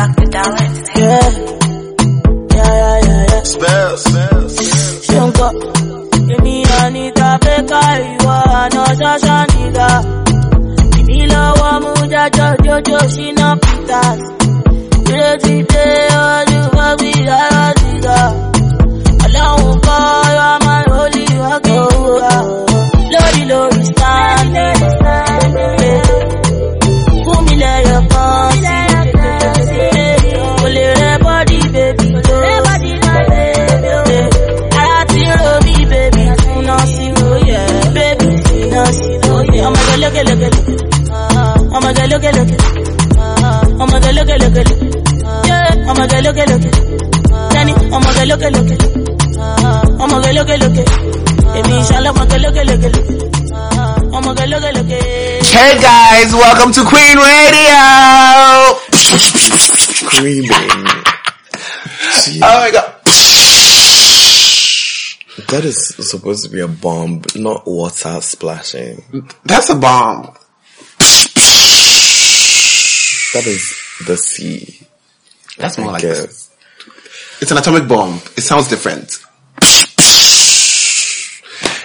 Dr. Dollar today. Yeah. Yeah, yeah, yeah, yeah. Spells, spells. Ṣùnkọ́, èmi Anita Bẹ́ká ìwọ àná ṣáṣá nìga. Èmi lọ́wọ́ mú jájọ́ jójó ṣínà Peters. Ìrètí dé ọdún fọ́bí Ọmọdé lókèlókè. Ọmọdé lókèlókè. Ọmọdé lókèlókè. Tẹ́ni ọmọdé lókèlókè. Ọmọdé lókèlókè. Èmi ìṣàlẹ̀ ọmọdé lókèlókè. Ọmọdé lókèlókè. Hey guys, welcome to Queen Radio. Screaming. Gee, Oh my god. that is supposed to be a bomb, not water splashing. That's a bomb. That is the sea. That's more I like guess. It's an atomic bomb. It sounds different.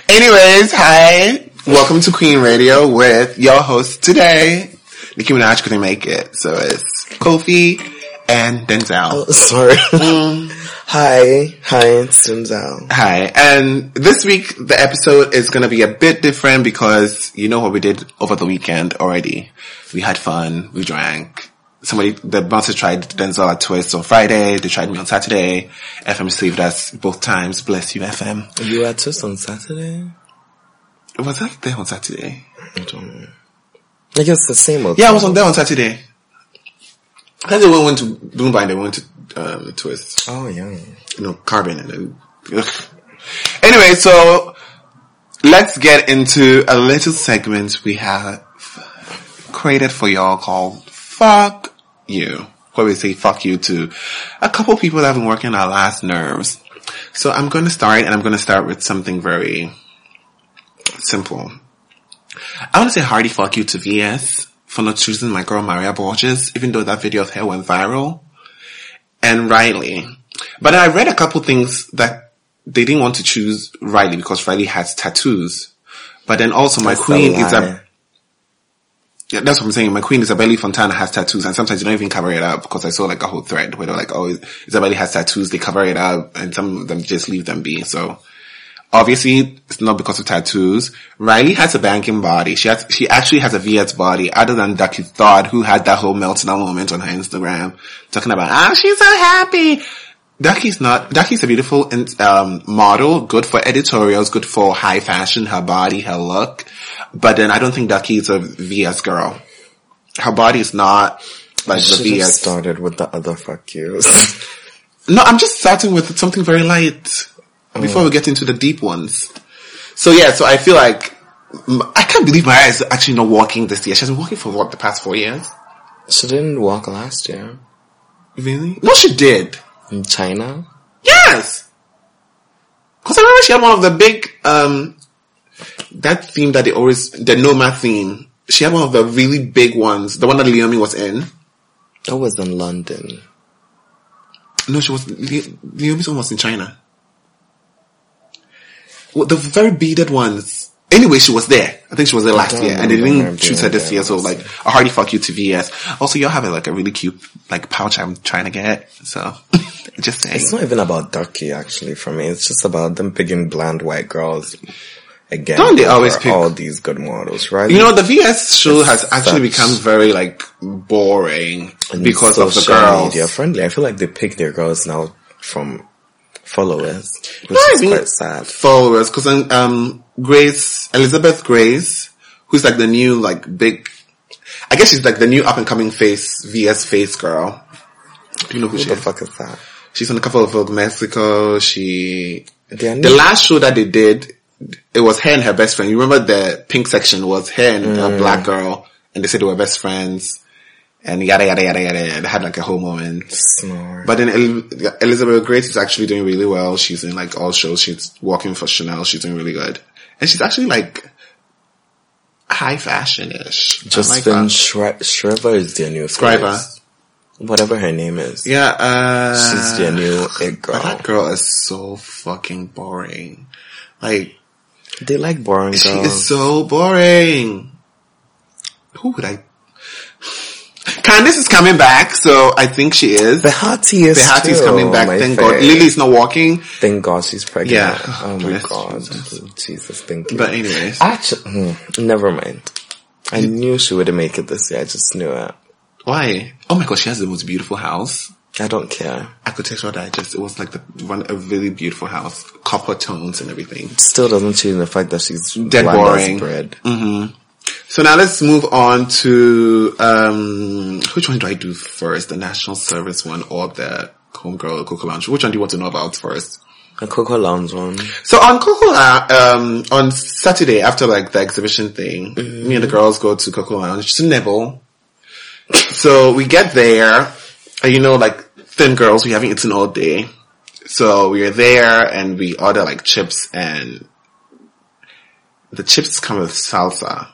Anyways, hi. Welcome to Queen Radio with your host today. Nicki Minaj couldn't make it, so it's Kofi and Denzel. Oh, sorry. hi, hi, it's Denzel. Hi. And this week, the episode is going to be a bit different because you know what we did over the weekend already. We had fun. We drank. Somebody, the bouncers tried Denzel at Twist on Friday. They tried me on Saturday. FM saved us both times. Bless you, FM. You were at Twist on Saturday? Was I there on Saturday? I don't know. I guess the same old. Yeah, I was on there on Saturday. Think we went to Bloomberg and they went to um, Twist. Oh, yeah. you know, carbon and ugh. Anyway, so let's get into a little segment we have created for y'all called Fuck You. Where we say fuck you to a couple people that have been working our last nerves. So I'm going to start and I'm going to start with something very simple. I want to say hearty fuck you to VS for not choosing my girl Maria Borges, even though that video of her went viral and Riley. But I read a couple things that they didn't want to choose Riley because Riley has tattoos. But then also my That's a queen is a, yeah, that's what I'm saying. My queen Isabeli Fontana has tattoos and sometimes you don't even cover it up because I saw like a whole thread where they're like, oh, Isabelle has tattoos. They cover it up and some of them just leave them be. So obviously it's not because of tattoos. Riley has a banking body. She has, she actually has a VS body other than Duckie Thot who had that whole meltdown moment on her Instagram talking about, ah, she's so happy. Duckie's not, Duckie's a beautiful um, model, good for editorials, good for high fashion, her body, her look. But then I don't think Duckie's a VS girl. Her body is not like the VS. started with the other fuck yous. No, I'm just starting with something very light before we get into the deep ones. So yeah, so I feel like I can't believe Mariah is actually not walking this year. She's been walking for what the past four years. she didn't walk last year. Really? No, she did. In China? Yes. Cause I remember she had one of the big, um, that theme that they always, the Nomad theme. She had one of the really big ones, the one that Leomie was in. That was in London. No, she was, Le- Leomie's one was in China. Well, the very beaded ones. Anyway, she was there. I think she was there last year, and oh, they remember her didn't choose her this year. So like, a hearty fuck you to VS. Also, y'all have like a really cute like pouch I'm trying to get. So just saying. It's not even about Duckie actually for me. It's just about them picking bland white girls again. Don't they always pick- all these good models, right? You know, the VS show It's has actually become very like boring because of the girls. media friendly. I feel like they pick their girls now from followers, which No, I is mean- quite sad. Followers, because um, Grace Elizabeth Grace, who's like the new like big, I guess she's like the new up and coming face VS face girl. Do you know who, Who she the is? fuck is that? She's on a couple of Vogue Mexico. She They the new- last show that they did, it was her and her best friend. You remember the pink section was her and Mm. a black girl, and they said they were best friends, and yada yada yada yada. They had like a whole moment. Snore. But then El- Elizabeth Grace is actually doing really well. She's in like all shows. She's working for Chanel. She's doing really good, and she's actually like high fashion ish. Justin Shri- Shriver is their new Scriver. Whatever her name is. Yeah, uh, She's your new it girl. that girl is so fucking boring. Like, They like boring girls. she is so boring. Who would I? Candice is coming back, so I think she is. Behati is Behati is coming back. my Thank. God. Lily's not walking. Thank God she's pregnant. Yeah. Oh my Bless God. Jesus. Jesus, thank you. But anyways, Actually, hmm, never mind. I knew she wouldn't make it this year. I just knew it. why? Oh my God, she has the most beautiful house. I don't care. Architectural Digest. It was like the one a really beautiful house, copper tones and everything. Still doesn't change the fact that she's Dead boring. bread. So now let's move on to um which one do I do first? The national service one or the homegirl Coco Lounge? Which one do you want to know about first? The Coco Lounge one. So on Coco uh, um on Saturday after like the exhibition thing, me and the girls go to Coco Lounge to nibble. So we get there, and you know, like thin girls, we haven't eaten all day. So we are there and we order like chips and the chips come with salsa.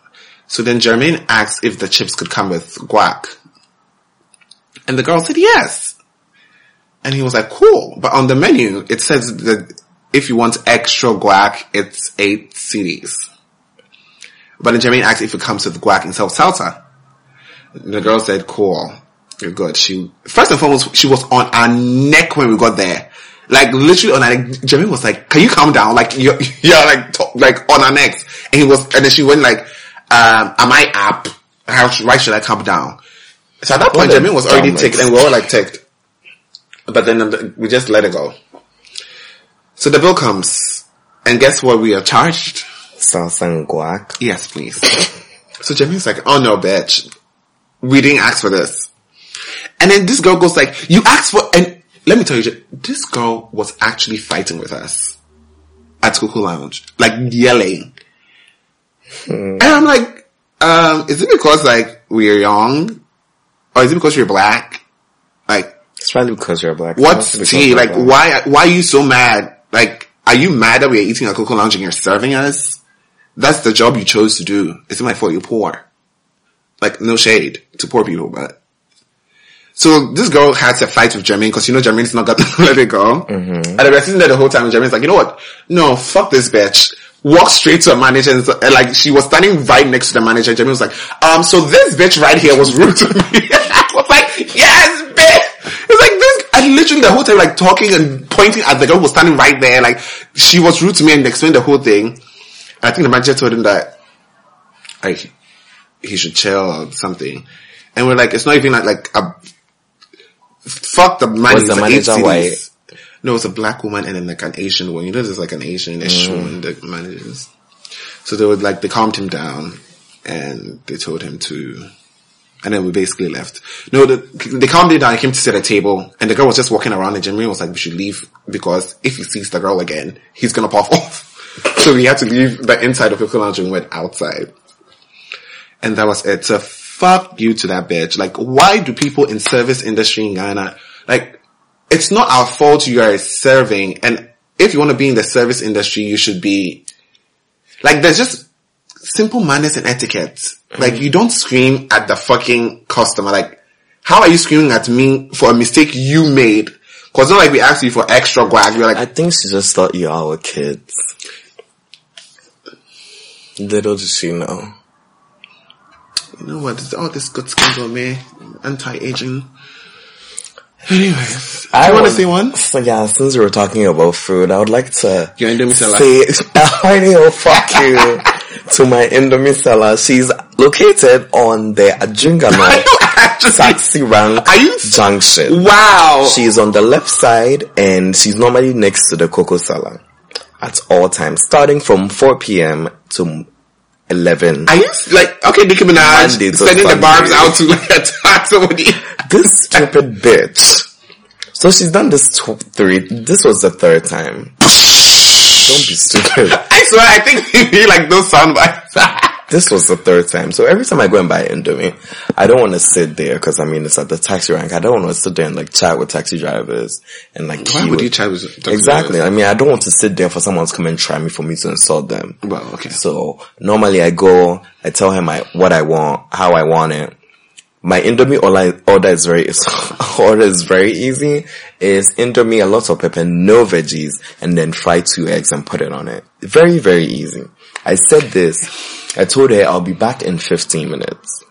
So then Jermaine asked if the chips could come with guac. And the girl said yes. And he was like, cool. But on the menu, it says that if you want extra guac, it's eight cedis. But then Jermaine asked if it comes with guac instead of salsa. And the girl said, cool. You're good. She, first and foremost, she was on our neck when we got there. Like literally on our neck. Jermaine was like, can you calm down? Like you're, you're like, like on our necks. And he was, and then she went like, um, am I up? How, why should I calm down? So at that point, Jermaine was already ticked and we were all like ticked. But then we just let it go. So the bill comes, and guess what we are charged? Salsa and guac. Yes, please. so Jamie's like, oh no, bitch. We didn't ask for this. And then this girl goes like, you asked for, and let me tell you, this girl was actually fighting with us at Coco Lounge, like yelling. And I'm like, um, is it because like we're young? Or is it because we're black? Like, It's probably because you're black. What's tea? Like, black. why, why are you so mad? Like, are you mad that we're eating at Coco Lounge and you're serving us? That's the job you chose to do. It's my fault you're poor. Like, no shade to poor people, but. So this girl had to fight with Jermaine because you know Jermaine's not gonna let it go. And they were sitting there the whole time and Jermaine's like, you know what? No, fuck this bitch. Walk straight to a manager and, like she was standing right next to the manager and Jermaine was like, um, so this bitch right here was rude to me. I was like, yes, bitch! It's like this, I literally the whole time like talking and pointing at the girl who was standing right there, like she was rude to me and explained the whole thing. I think the manager told him that, like, he should chill or something. And we're like, it's not even like, like a, fuck the money. Was the manager white? No, it's a black woman and then like an Asian one. You know, there's like an Asian-ish Mm. woman that manages. So they would like, they calmed him down and they told him to, and then we basically left. No, the, they calmed him down, he came to sit at a table and the girl was just walking around and Jimmy was like, we should leave because if he sees the girl again, he's gonna pop off. so we had to leave the inside of the lounge and went outside. And that was it. So fuck you to that bitch. Like, why do people in service industry in Ghana, like, it's not our fault you are serving. And if you want to be in the service industry, you should be, like, there's just simple manners and etiquette. Like, mm. you don't scream at the fucking customer. Like, how are you screaming at me for a mistake you made? Cause it's not like we asked you for extra guac. We're like, I think she just thought you all were kids. Little did she know. you know what? All this good skin on me. Anti-aging. Anyways. I want to see say one? So yeah, since we were talking about food, I would like to Your Indomie seller. say, I know, fuck you, to my Indomie seller. She's located on the Ajungano Actually, taxi rank Are you- junction. Wow. She's on the left side and she's normally next to the Coco Seller at all times, starting from 4 p.m. to 11. Are you like okay, Nicki Minaj Monday sending the barbs out to like attack somebody? this stupid bitch. So she's done this tw- three, this was the third time. Don't be stupid. I swear, I think we like those sound bites. This was the third time. So every time I go and buy Indomie, I don't want to sit there because I mean it's at the taxi rank. I don't want to sit there and like chat with taxi drivers and like Why would you chat with taxi Exactly. drivers? I mean I don't want to sit there for someone to come and try me for me to insult them. Well, okay. So normally I go, I tell him I, what I want, how I want it. my Indomie order, order is very, order is very easy. Is Indomie a lot of pepper, no veggies, and then fry two eggs and put it on it. Very, very easy. I said this. I told her I'll be back in 15 minutes.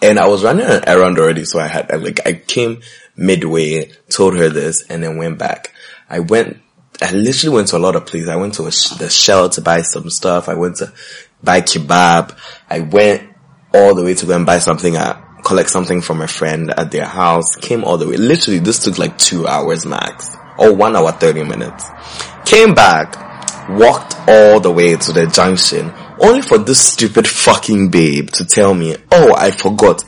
And I was running an errand already, so I had, like, I came midway, told her this, and then went back. I went, I literally went to a lot of places. I went to a, the Shell to buy some stuff. I went to buy kebab. I went all the way to go and buy something at, collect something from a friend at their house. Came all the way. Literally, this took like two hours max. Or one hour, 30 minutes. Came back, walked all the way to the junction, only for this stupid fucking babe to tell me, oh, I forgot.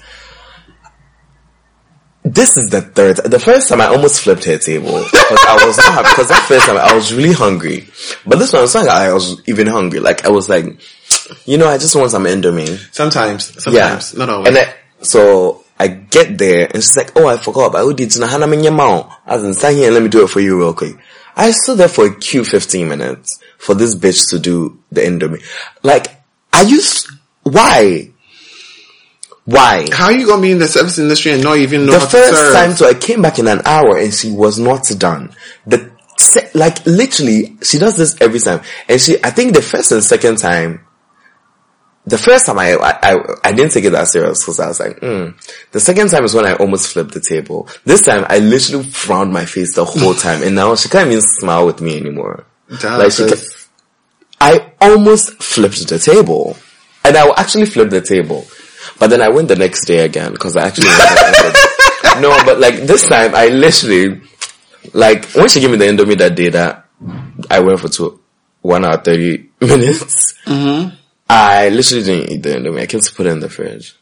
This is the third. The first time I almost flipped her table because I was not happy because that first time I was really hungry, but this one it's not like I was even hungry. Like I was like, you know, I just want some Indomie. Sometimes, sometimes, not always. And I, so I get there and she's like, oh, I forgot, but I did Hana Minyamao. I was stand here and let me do it for you real quick. I stood there for a cute 15 minutes for this bitch to do the Indomie. Like, are you, why? Why? How are you gonna be in the service industry and not even know the first time, so I came back in an hour and she was not done. The like literally, she does this every time, and she. I think the first and second time, the first time I I I, didn't take it that serious because I was like, mm. the second time is when I almost flipped the table. This time I literally frowned my face the whole time, and now she can't even smile with me anymore. Like she. Can, I almost flipped the table. And I actually flipped the table. But then I went the next day again because I actually No, but like this time I literally, like when she gave me the Indomie that day that I went for two, one hour 30 minutes, I literally didn't eat the Indomie. I came to put it in the fridge.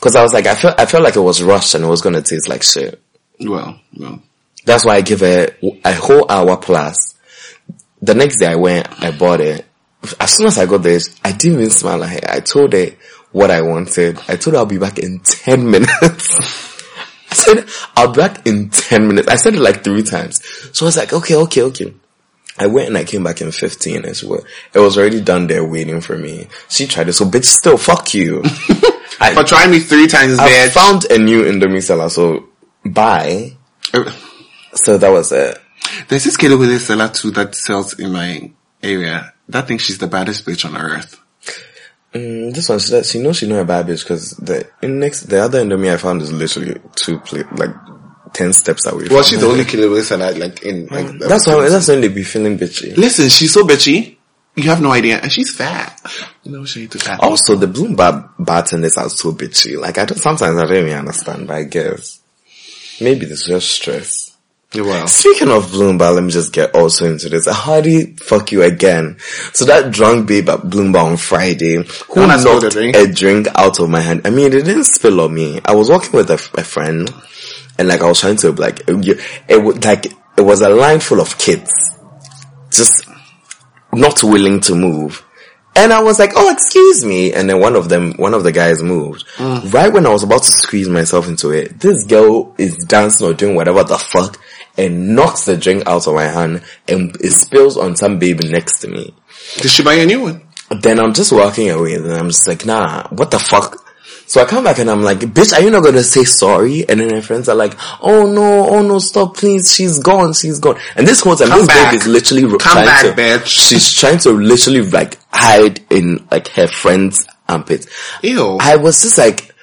Cause I was like, I felt, I felt like it was rushed and it was gonna taste like shit. Well, well. That's why I give it a whole hour plus. The next day I went, I bought it. As soon as I got this, I didn't even smile at her. I told her what I wanted. I told her I'll be back in 10 minutes. I said, I'll be back in 10 minutes. I said it like three times. So I was like, okay, okay, okay. I went and I came back in 15 as well. It was already done there waiting for me. She tried it, so bitch still, fuck you. I, For trying me three times, I bitch. found a new Indomie seller, so bye. So that was it. There's this kid over there seller too that sells in my area. That thinks she's the baddest bitch on earth. Mm, this one, she, she knows she know a bad bitch because the next the other Indomie I found is literally two plate like ten steps away. Well, from she's the only kid over there seller like in like. Mm. That's why. That's when they be feeling bitchy. Listen, she's so bitchy. You have no idea, and she's fat. No shade to fat. Also, the Bloom bar bartenders are so bitchy. Like I don't. Sometimes I don't really understand, but I guess maybe this is just stress. Yeah, well, Speaking of Bloom Bar, let me just get also into this. Hardy, fuck you again. So that drunk babe at Bloom Bar on Friday, who Don't I spill the knocked drink? a drink out of my hand. I mean, it didn't spill on me. I was walking with a, a friend, and like I was trying to like, it, it was like it was a line full of kids, just not willing to move. And I was like, oh, excuse me. And then one of them, one of the guys moved. Mm. Right when I was about to squeeze myself into it, this girl is dancing or doing whatever the fuck and knocks the drink out of my hand and it spills on some baby next to me. did she buy a new one? Then I'm just walking away and I'm just like, nah, what the fuck? So I come back and I'm like, bitch, are you not gonna say sorry? And then my friends are like, oh no, oh no, stop please, she's gone, she's gone. And this whole time, Come this back. babe is literally Come trying back, to, bitch. she's trying to literally like hide in like her friend's armpit. Ew. I was just like,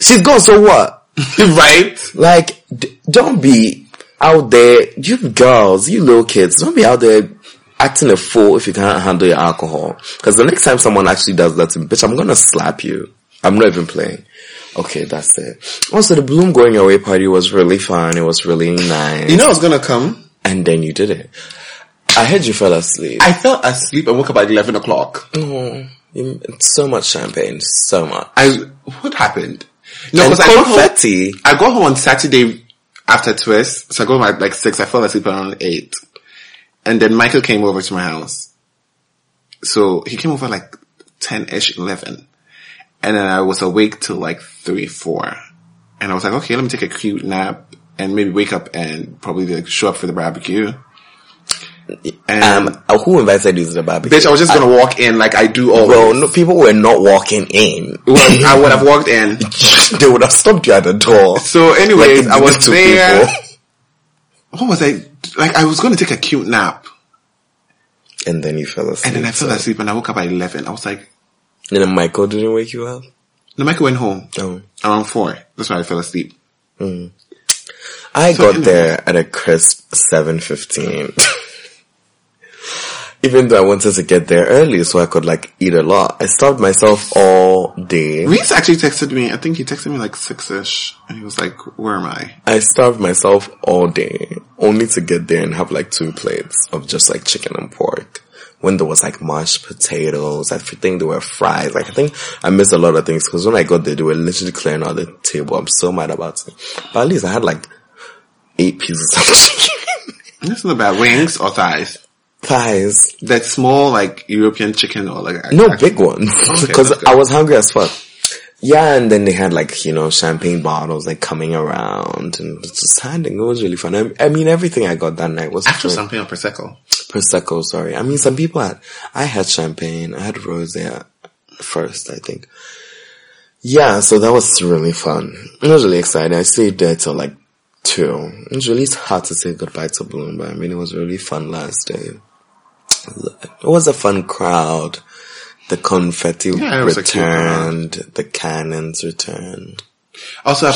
she's gone, so what? right? Like, d- don't be out there, you girls, you little kids, don't be out there acting a fool if you can't handle your alcohol. Cause the next time someone actually does that to me, bitch, I'm gonna slap you. I'm not even playing. Okay, that's it. Also, the Bloom going away party was really fun. It was really nice. You know I was gonna come. and then you did it. I heard you fell asleep. I fell asleep and woke up at eleven o'clock. oh, you, so much champagne, so much. I what happened? No, because I got home. confetti. I got home on Saturday after twist, so I got home at like six. I fell asleep around eight, and then Michael came over to my house. So he came over like ten ish, eleven, and then I was awake till like three, four, and I was like, okay, let me take a cute nap and maybe wake up and probably like show up for the barbecue. And Um, uh, who invited you to the barbecue? bitch, I was just gonna walk in like I do always. Well, no, people were not walking in. Well, I would have walked in. they would have stopped you at the door. So, anyways, Like I was there. people. What was I? Like, I was going to take a cute nap, And then you fell asleep. and then I fell so- asleep, and I woke up at eleven. I was like, And then Michael didn't wake you up? no, Michael went home Oh. around four. That's why I fell asleep. Mm. I So got there at a crisp 7.15. Even though I wanted to get there early so I could like eat a lot. I starved myself all day. Reese actually texted me. I think he texted me like six ish, and he was like, "Where am I?" I starved myself all day only to get there and have like two plates of just like chicken and pork. When there was like mashed potatoes, I think there were fries. Like I think I missed a lot of things because when I got there, they were literally clearing out the table. I'm so mad about it. But at least I had like eight pieces of chicken. That's not bad. Wings or thighs? Thighs. That small like European chicken or like No, actually- big ones. Because good. I was hungry as fuck. Yeah, and then they had like, you know, champagne bottles like coming around and just handing. It was really fun. I, I mean, everything I got that night was Actual champagne or prosecco. Prosecco, sorry. I mean, some people had, I had champagne, I had rosé first, I think. Yeah, so that was really fun. It was really exciting. I stayed there till like two. It was really hard to say goodbye to Bloom, but I mean, it was really fun last day. It was a fun crowd. The confetti Yeah, it was a cute crowd. returned. The cannons returned. Also,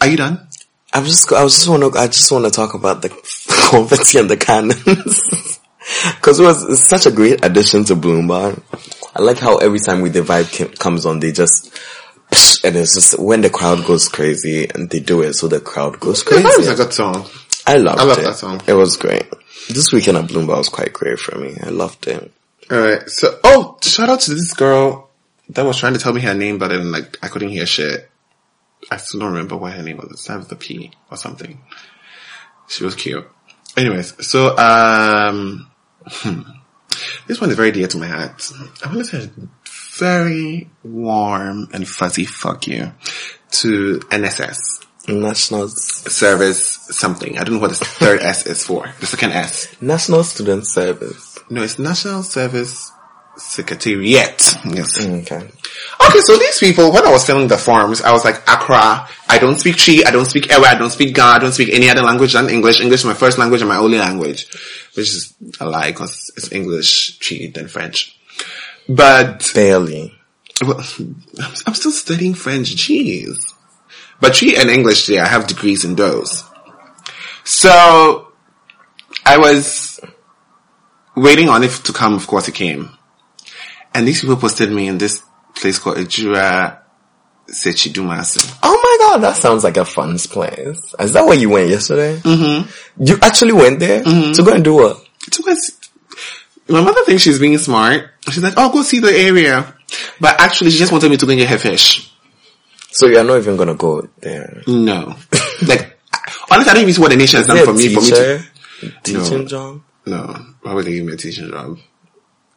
are you done? I was just, I was just want to, I just want to talk about the confetti and the cannons. Cause it was such a great addition to Bloom Bar. I like how every time we the vibe comes on, they just, and it's just when the crowd goes crazy and they do it so the crowd goes That was crazy. a good song. I loved I love it. that song. It was great. This weekend at Bloom Bar was quite great for me. I loved it. Alright, so, oh, shout out to this girl that was trying to tell me her name, but then like, I couldn't hear shit. I still don't remember what her name was. It started a P or something. She was cute. Anyways, so, um, hmm. this one is very dear to my heart. I want to say very warm and fuzzy fuck you to NSS. National, Service something. I don't know what the third S is for. The second S. National Student Service. No, it's National Service Secretariat. Yes. Mm, okay. Okay, so these people, when I was filling the forms, I was like, Accra, I don't speak Twi, I don't speak Ewe, I don't speak Ga, I don't speak any other language than English. English is my first language and my only language. Which is a lie, because it's English, Twi, then French. But, Barely. well, I'm, I'm still studying French, jeez. But she and English, yeah, I have degrees in those. So, I was waiting on it to come, of course it came. And these people posted me in this place called Ejura Sekyedumase. Oh my god, that sounds like a fun place. Is that where you went yesterday? Mm-hmm. You actually went there to go and do what? It was, my mother thinks she's being smart. She's like, oh, go see the area. But actually, she just wanted me to go and get her fish. So you're not even gonna go there. No. like, honestly, I don't even see what the nation has done for me, for me to? Teaching No. job? no. Why would they give me a teaching job?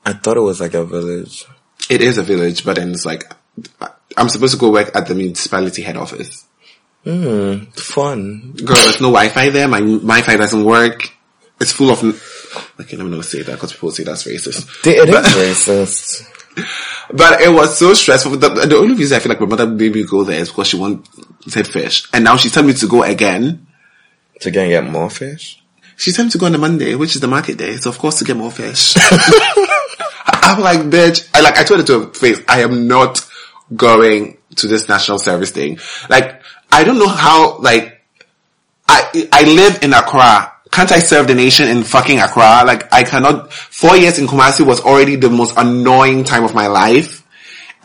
I thought it was like a village. It is a village, but then it's like, I'm supposed to go work at the municipality head office. Hmm, fun. Girl, there's no Wi-Fi there. My Wi-Fi doesn't work. It's full of. Okay, let me not say that because people say that's racist. They- It is racist. But it was so stressful. The, the only reason I feel like my mother made me go there is because she wanted fish, and now she's telling me to go again. To go and get more fish? She's telling me to go on the Monday, which is the market day, so of course to get more fish. I'm like, bitch. I like I told her to her face, I am not going to this national service thing. Like, I don't know how. Like, I I live in Accra. Can't I serve the nation in fucking Accra? Like, I cannot. Four years in Kumasi was already the most annoying time of my life,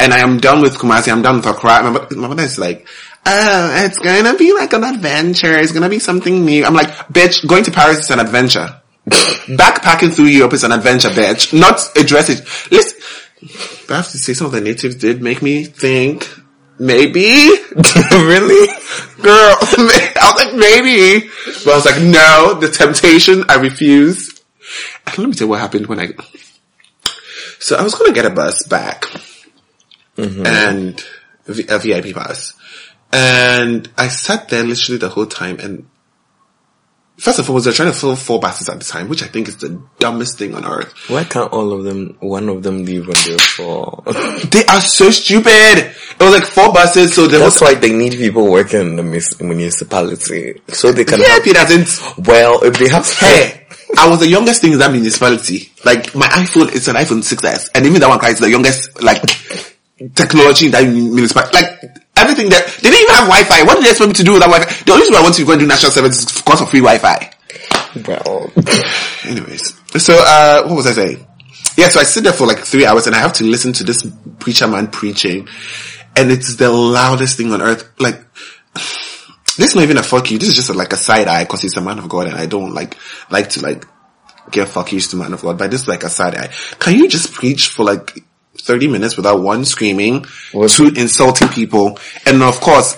and I am done with Kumasi. I'm done with Accra. My, my mother is like, "Oh, it's gonna be like an adventure. It's gonna be something new." I'm like, "Bitch, going to Paris is an adventure." Backpacking through Europe is an adventure, bitch. Not address it. Listen, I have to say some of the natives did make me think, maybe? really? Girl, I was like, maybe. But I was like, no, the temptation, I refuse. And let me tell you what happened when I, so I was gonna get a bus back. Mm-hmm. And a VIP bus. And I sat there literally the whole time and First of all, they're trying to fill four buses at the time, which I think is the dumbest thing on earth. Why can't all of them, one of them leave when they're four? They are so stupid. It was like four buses, so there That's was why they need people working in the mis- municipality. So they can yeah, have, it doesn't. well, if they have, Hey, I was the youngest thing in that municipality. Like my iPhone is an iPhone 6s, and even that one is the youngest like technology in that municipality. Like everything that they didn't even have Wi-Fi. What did they expect me to do with that Wi-Fi? The only reason I want to go and do national service is because of free Wi-Fi. well, Anyways, so uh, what was I saying? Yeah, so I sit there for like three hours and I have to listen to this preacher man preaching, and it's the loudest thing on earth. Like, this is not even a fuck you. This is just a, like a side eye because he's a man of God, and I don't like like to like get fuck you to man of God. But this is like a side eye. Can you just preach for like thirty minutes without one screaming, Was two insulting people, and of course.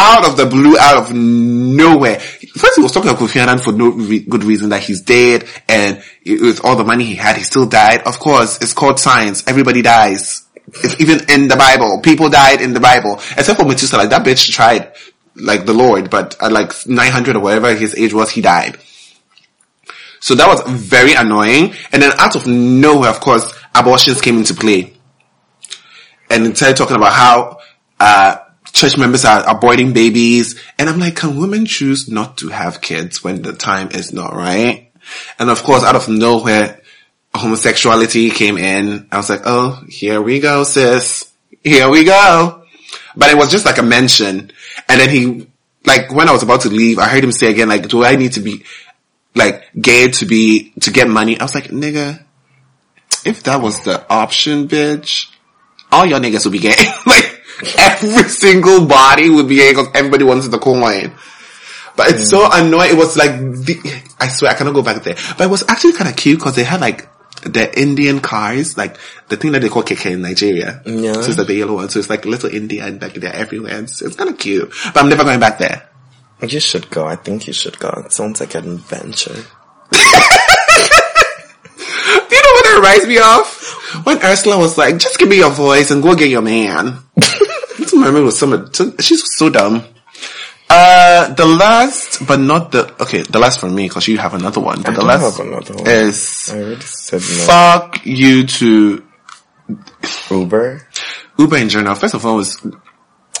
Out of the blue, out of nowhere. First he was talking about Kofi Annan for no re- good reason that he's dead and with all the money he had, he still died. Of course, it's called science. Everybody dies. It's even in the Bible. People died in the Bible. Except for Methuselah, like that bitch tried, like the Lord, but at like 900 or whatever his age was, he died. So that was very annoying. And then out of nowhere, of course, abortions came into play. And it started talking about how, uh, church members are aborting babies. And I'm like, can women choose not to have kids when the time is not right? And of course, out of nowhere, homosexuality came in. I was like, oh, here we go, sis. Here we go. But it was just like a mention. And then he, like, when I was about to leave, I heard him say again, like, do I need to be, like, gay to be, to get money? I was like, nigga, if that was the option, bitch, all your niggas would be gay. like, every single body would be gay because everybody wants the coin. But it's so mm. annoying. It was like, the, I swear I cannot go back there. But it was actually kind of cute because they had like the Indian cars, like the thing that they call keke in Nigeria. Yeah. So it's like the yellow one. So it's like little India and like they're everywhere. It's, it's kind of cute. But I'm never going back there. you should go. I think you should go. It sounds like an adventure. Do you what reminds me of? When Ursula was like, just give me your voice and go get your man. This remember was some, she's so dumb. Uh, the last, but not the, okay, the last for me, cause you have another one, but I the last have another one. is, I already said no. fuck you to Uber. Uber in general. First of all, was,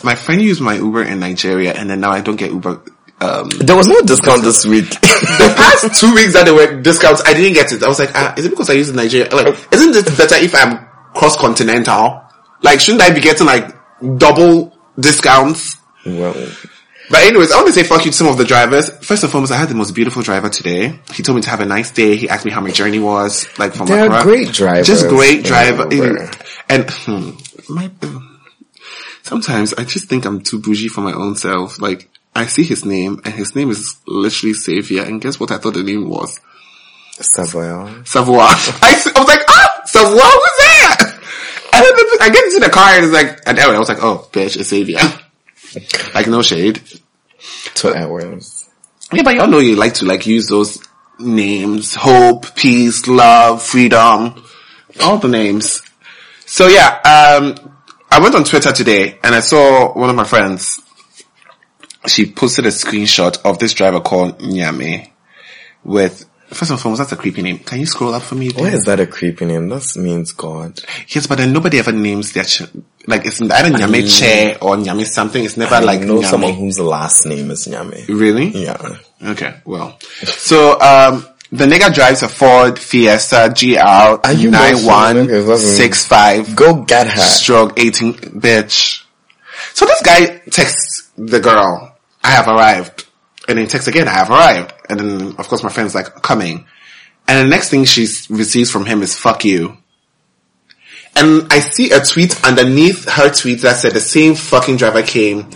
my friend used my Uber in Nigeria and then now I don't get Uber, um, There was no discount this week. the past two weeks that there were discounts, I didn't get it. I was like, ah, is it because I use Nigeria? Like, isn't it better if I'm cross-continental? Like, shouldn't I be getting like double discounts? well, But anyways, I want to say fuck you to some of the drivers. First and foremost, I had the most beautiful driver today. He told me to have a nice day. He asked me how my journey was, like from They're Accra. great drivers Just great driver. Uber. And hmm, my, sometimes I just think I'm too bougie for my own self. Like, I see his name and his name is literally Savior. And guess what I thought the name was? Savoy. Savoir. I was like, ah, Savoir, who's that? And then the- I get into the car and it's like, and I was like, oh, bitch, it's Savior. like, no shade. Two hours. Yeah, but y'all know you like to like use those names. Hope, peace, love, freedom. All the names. So yeah, um, I went on Twitter today and I saw one of my friends. She posted a screenshot of this driver called Nyame with, first and foremost, that's a creepy name. Can you scroll up for me? Why is that a creepy name? That means God. Yes, but then nobody ever names their ch- like it's either Nyame Che or Nyame something. It's never I like know Nyame. someone whose last name is Nyame. Really? Yeah. Okay, well. So, um, the nigga drives a Ford Fiesta GL nine one six five Go get her. stroke 18, bitch. So this guy texts the girl, I have arrived. And then texts again, I have arrived. And then, of course, my friend's like, coming. And the next thing she receives from him is, fuck you. And I see a tweet underneath her tweet that said the same fucking driver came,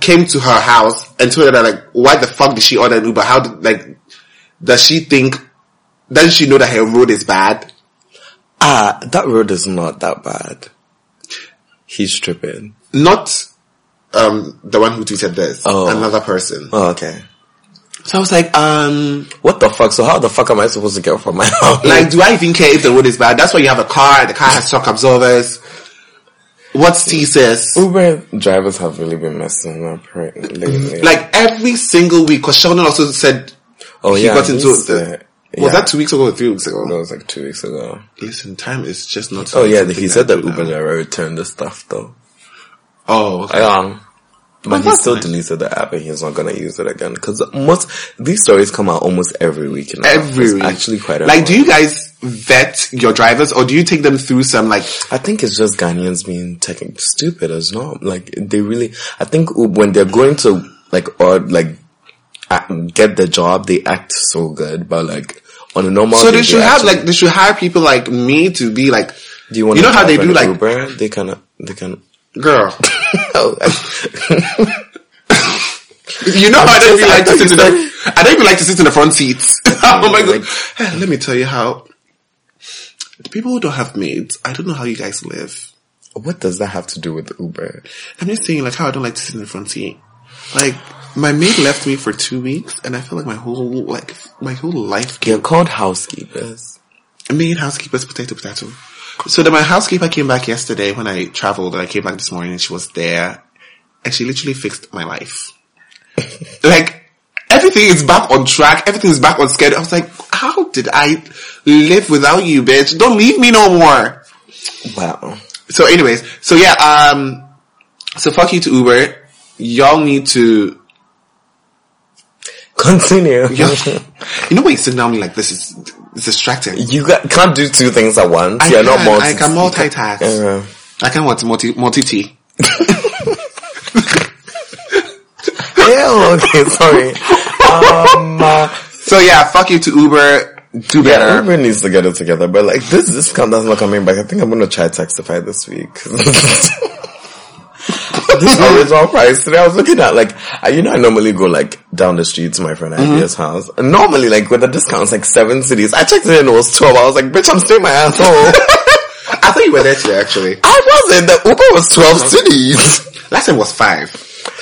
came to her house and told her that like, why the fuck did she order an Uber? How did, like, does she think, doesn't she know that her road is bad? Ah, that road is not that bad. He's tripping. Not, um, the one who tweeted this. Oh. Another person. Oh, okay. So I was like, um, What the fuck? So how the fuck am I supposed to get from my house? like, do I even care if the road is bad? That's why you have a car. The car has shock absorbers. What's T says? Uber drivers have really been messing up lately. Like every single week, because Sheldon also said Oh he yeah, got into the. uh, Was that two weeks ago or three weeks ago? That was like two weeks ago. Listen, time is just not. Oh yeah, he said that Uber driver returned the stuff though. Oh, okay. Um, but he still deleted the app and he's not gonna use it again because most these stories come out almost every week. now. every It's week. actually quite like. Do you guys vet your drivers, or do you take them through some like? I think it's just Ghanaians being technically stupid as not. Like they really, I think when they're going to like or like get the job, they act so good, but like on a normal. So they should they have actually- like they should hire people like me to be like. Do you want? you know how they do, like- Uber? They kind of they can. Girl, you know how I don't even like to sit in the. I don't even like to sit in the front seats. oh my god! Hey, let me tell you how. The people who don't have maids, I don't know how you guys live. what does that have to do with Uber? I'm just saying, like, how I don't like to sit in the front seat. Like, my maid left me for two weeks, and I feel like my whole, like, my whole life They're called housekeepers. A maid, housekeepers, potato, potato. So then my housekeeper came back yesterday when I traveled, and I came back this morning, and she was there, and she literally fixed my life. like, everything is back on track, everything is back on schedule. I was like, how did I live without you, bitch? Don't leave me no more. Wow. So anyways, so yeah, um, so fuck you to Uber. Y'all need to, Continue. you know when you sit down me like this is, it's distracting. You got, can't do two things at once. I You're can, not multi. I can multitask. Uh, I can what multi, multi-T. yeah, okay, sorry. Um, uh, So yeah, fuck you to Uber. Do yeah, better. Uber needs to get it together, but like this discount that's not coming back. I think I'm gonna try Taxify this week. this original price today, I was looking at like, I- you know, I normally go like down the street to my friend mm-hmm. Idea's house. And normally, like with the discounts, like seven cedis. I checked it and it was twelve. I was like, bitch, I'm staying my oh. ass home. I thought you were there today actually. I wasn't. The Uber was twelve cedis. Last time was five.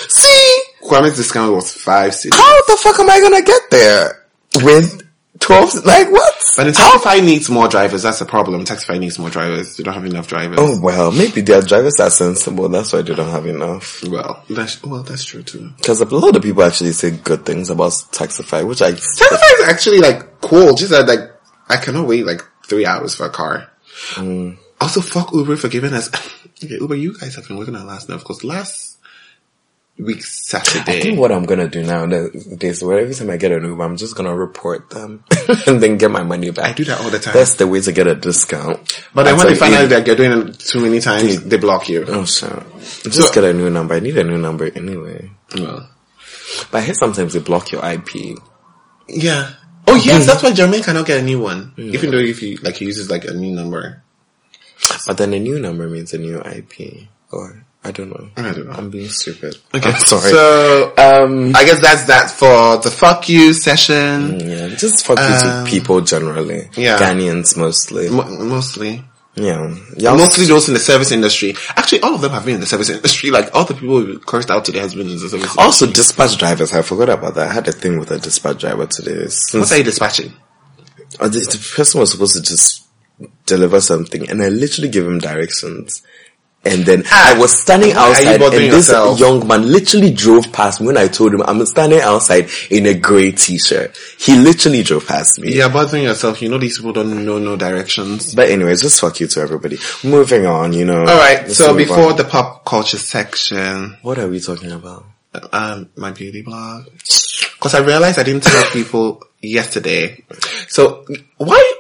See, Kwame's discount was five cedis. how the fuck am I gonna get there with twelve? Like what? But Taxify needs more drivers. That's the problem. Taxify needs more drivers. They don't have enough drivers. Oh well, maybe their drivers are sensible. That's why they don't have enough. Well, that's, well, that's true too. Because a lot of people actually say good things about Taxify, which I Taxify is actually like cool. Just that like I cannot wait like three hours for a car. Mm. Also, fuck Uber for giving us. okay, Uber, you guys have been working on last night because last week Saturday. I think what I'm gonna do now is where every time I get an Uber, I'm just gonna report them and then get my money back. I do that all the time. That's the way to get a discount. but then when they find out that you're doing it too many times, they block you. oh shit, just get a new number. I need a new number anyway. Well, But I hear sometimes they block your IP. yeah. Oh yes, mm. that's why Jermaine cannot get a new one, even though if he like he uses like a new number. But then a new number means a new IP. Or I don't know. I don't know. I'm being stupid. Okay, I'm sorry. So um, I guess that's that for the fuck you session. yeah, just fuck you Um, to people generally. yeah. Ghanaians mostly. Mo- mostly. Yeah. Y'all Mostly those in the service industry. Actually, all of them have been in the service industry. Like all the people who cursed out today has been in the service. industry. Also, dispatch drivers. I forgot about that. I had a thing with a dispatch driver today. what Since are you dispatching? uh, the, the person was supposed to just deliver something, and I literally gave him directions. And then Ah, I was standing why are you outside, and this yourself? young man literally drove past me when I told him I'm standing outside in a grey t-shirt. He literally drove past me. You're bothering yourself. You know these people don't know no directions. But anyways, just fuck you to everybody. Moving on, you know. All right. So before on. the pop culture section, what are we talking about? um, my beauty blog, because I realized I didn't tell people yesterday. So why?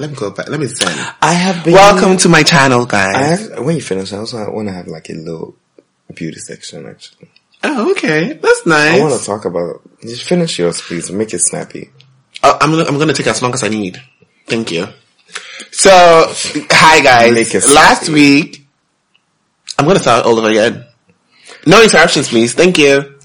Let me go back. Let me send. I have been. Welcome to my channel, guys. have, when you finish, I also want to have like a little beauty section actually. Oh, okay. That's nice. I want to talk about. Just finish yours, please. Make it snappy. Uh, I'm gonna, I'm gonna take as long as I need. Thank you. So, hi guys. Last week, I'm gonna start all over again. No interruptions, please. Thank you.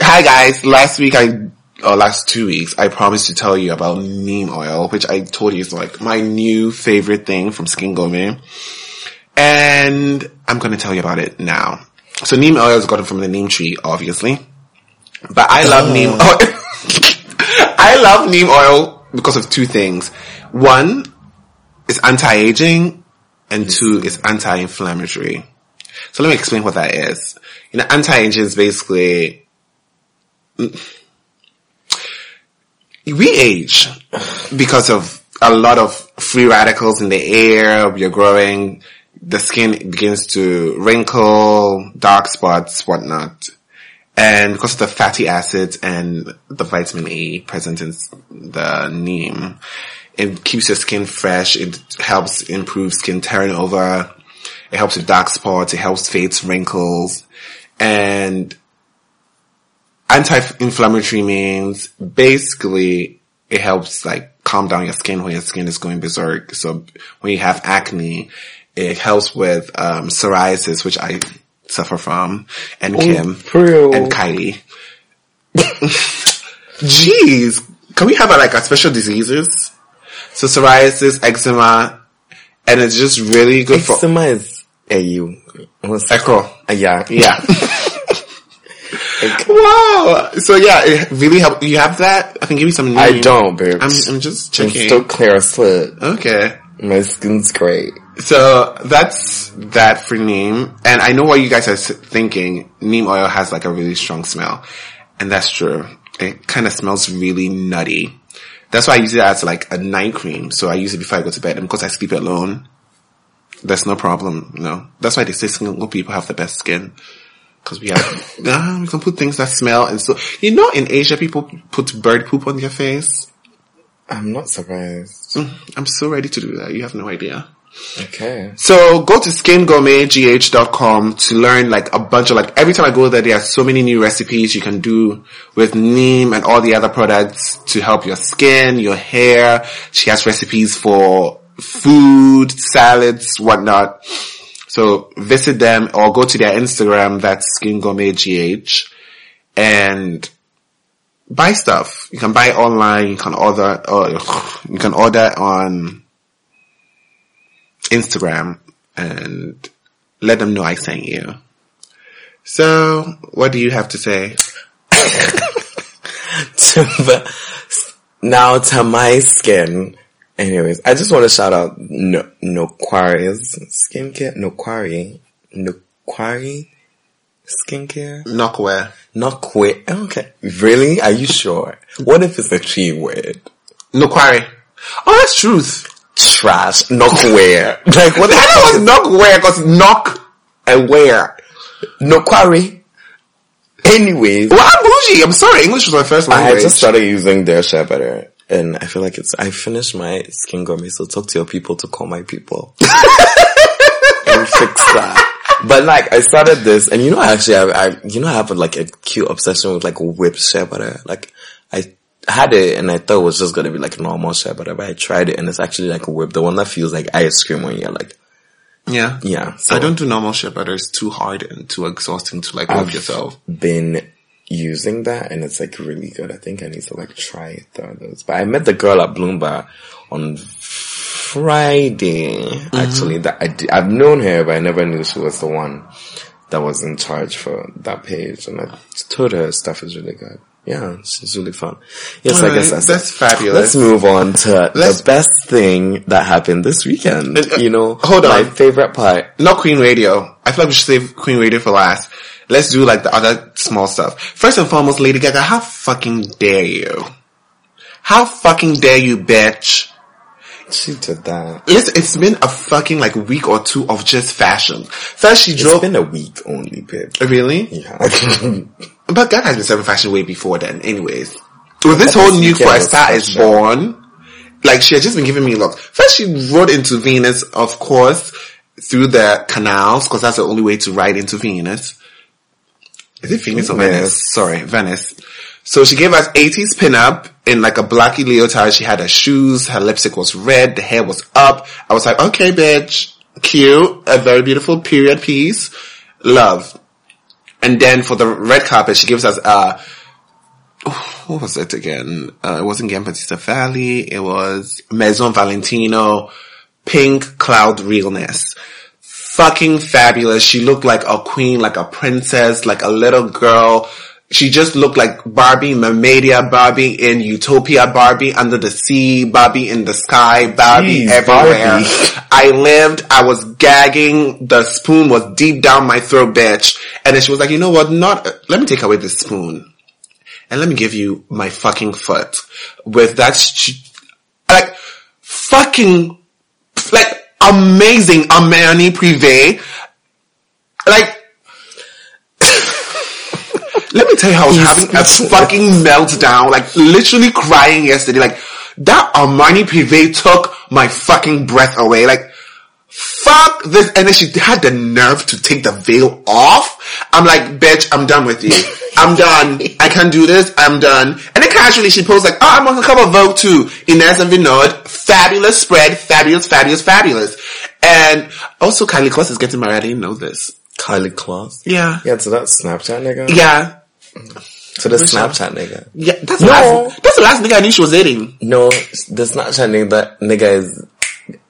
Hi guys. Last week I, or last two weeks, I promised to tell you about neem oil, which I told you is like my new favorite thing from Skin Gourmet. And I'm gonna tell you about it now. So neem oil is gotten from the neem tree, obviously. But I love neem oh. oil. I love neem oil because of two things. One, it's anti-aging, and mm-hmm. two, it's anti-inflammatory. So let me explain what that is. You know, anti-aging is basically we age because of a lot of free radicals in the air. You're growing. The skin begins to wrinkle, dark spots, whatnot. And because of the fatty acids and the vitamin A present in the neem, it keeps your skin fresh. It helps improve skin turnover. It helps with dark spots. It helps fades wrinkles. And anti-inflammatory means basically it helps like calm down your skin when your skin is going berserk. So when you have acne, it helps with um, psoriasis, which I suffer from, and Kim for real? and Kylie. Jeez, can we have a, like a special diseases? So psoriasis, eczema, and it's just really good for Eczema is AU. Echo. Uh, yeah. Yeah. wow. So yeah, it really help. You have that? I can give you some. I don't, babe. I'm, I'm just I'm checking. still clear slit. okay. My skin's great. So that's that for neem. And I know what you guys are thinking. Neem oil has like a really strong smell. And that's true. It kind of smells really nutty. That's why I use it as like a night cream. So I use it before I go to bed. And because I sleep alone, there's no problem, No. That's why they say single people have the best skin. Cause we have, ah, we can put things that smell and so, you know, in Asia people put bird poop on their face. I'm not surprised. Mm, I'm so ready to do that. You have no idea. Okay. So go to skingourmetgh.com to learn like a bunch of like every time I go there, there are so many new recipes you can do with neem and all the other products to help your skin, your hair. She has recipes for food, salads, whatnot. So visit them or go to their Instagram, that's skingourmetgh and buy stuff. You can buy online, you can order, or you can order on Instagram and let them know I sent you. So, what do you have to say? now to my skin. Anyways, I just want to shout out no Noquari's skincare. Noquari. Noquari skincare. Knockware. Noquari. Okay. Really? Are you sure? What if it's a tree word? Noquare. Oh, that's truth. Trash. Knockware. like what hell was knockware because knock and wear. Noquari. Anyways. Well, I'm bougie. I'm sorry. English was my first language. I just started using their shea butter. And I feel like it's, I finished my skin gourmet, so talk to your people to call my people. and fix that. But like, I started this, and you know, actually, I, I, you know, I have like a cute obsession with like whipped shea butter. Uh, like, I had it, and I thought it was just gonna be like normal shea butter, uh, but I tried it, and it's actually like whipped, the one that feels like ice cream when you're like, yeah. yeah. So I don't do normal shea butter. It's too hard and too exhausting to like whip I've yourself. been using that and it's like really good. I think I need to like try others. But I met the girl at Bloomberg on Friday. Actually, that I di- I've known her, but I never knew she was the one that was in charge for that page. And I told her stuff is really good. Yeah, she's really fun. Yes, I guess that's, that's fabulous. Let's move on to the best thing that happened this weekend. Uh, uh, You know, hold on. my favorite part. Not Queen Radio. I feel like we should save Queen Radio for last. Let's do like the other small stuff. First and foremost, Lady Gaga, how fucking dare you? How fucking dare you, bitch? She did that. Listen, it's been a fucking like week or two of just fashion. First she It's drove, been a week only, babe. really? Yeah. But Gaga has been serving fashion way before then anyways. With this whole new for a star is born, like she had just been giving me looks. First she rode into Venus, of course, through the canals, cause that's the only way to ride into Venus. Is it Venus or Venice? Sorry, Venice. So she gave us 80s pinup in like a blacky leotard. She had her shoes, her lipstick was red, the hair was up. I was like, okay, bitch, cute, a very beautiful period piece, love. And then for the red carpet, she gives us, uh, what was it again? Uh, it wasn't Giambattista Valli. It was Maison Valentino, pink cloud realness. Fucking fabulous. She looked like a queen, like a princess, like a little girl. She just looked like Barbie, Mermaidia Barbie in Utopia Barbie under the sea, Barbie in the sky, Barbie Jeez, everywhere. Barbie. I lived, I was gagging, the spoon was deep down my throat, bitch. And then she was like, you know what, not, let me take away this spoon. and let me give you my fucking foot with that sh- like fucking like amazing Armani Privé. Like let me tell you how I was having a fucking meltdown, like literally crying yesterday. Like that Armani Privé took my fucking breath away. Like fuck this. And then she had the nerve to take the veil off. I'm like, bitch, I'm done with you. I'm done. I can't do this. I'm done. And then casually she posts like, oh, I'm on the cover Vogue too. Inez and Vinoodh. Fabulous spread. Fabulous, fabulous, fabulous. And also Karlie Kloss is getting married. I didn't know this. Karlie Kloss. Yeah. Yeah, so that Snapchat nigga. Yeah. So the Snapchat nigga. Yeah. That's the No. last, that's the last nigga I knew she was dating. No, the Snapchat nigga, that nigga is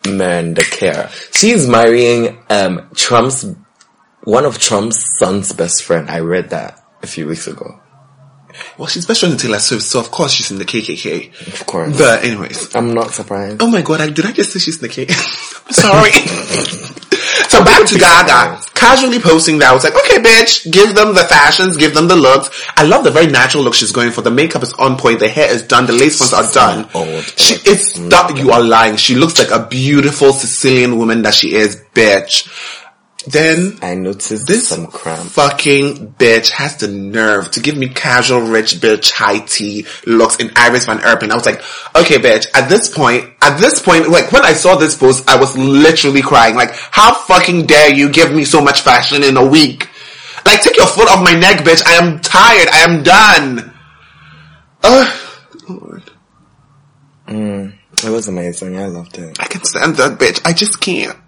man the care. She's marrying um Trump's one of Trump's son's best friend. I read that a few weeks ago. Well, she's best friend with Taylor Swift, so of course she's in the KKK. Of course. But anyways. I'm not surprised. Oh my god, I, did I just say she's in the KKK? Sorry. so back to Gaga. Casually posting that, I was like, okay bitch, give them the fashions, give them the looks. I love the very natural look she's going for. The makeup is on point, the hair is done, the lace fronts are done. old. She, it's not, you are lying. She looks like a beautiful Sicilian woman that she is, bitch. Then, I noticed this some cramp. fucking bitch has the nerve to give me casual rich bitch high tea looks in Iris van Herpen. I was like, okay bitch, at this point, at this point, like when I saw this post, I was literally crying. Like, how fucking dare you give me so much fashion in a week? Like, take your foot off my neck, bitch. I am tired. I am done. Ugh. Lord. Mm, it was amazing. I loved it. I can stand that bitch. I just can't.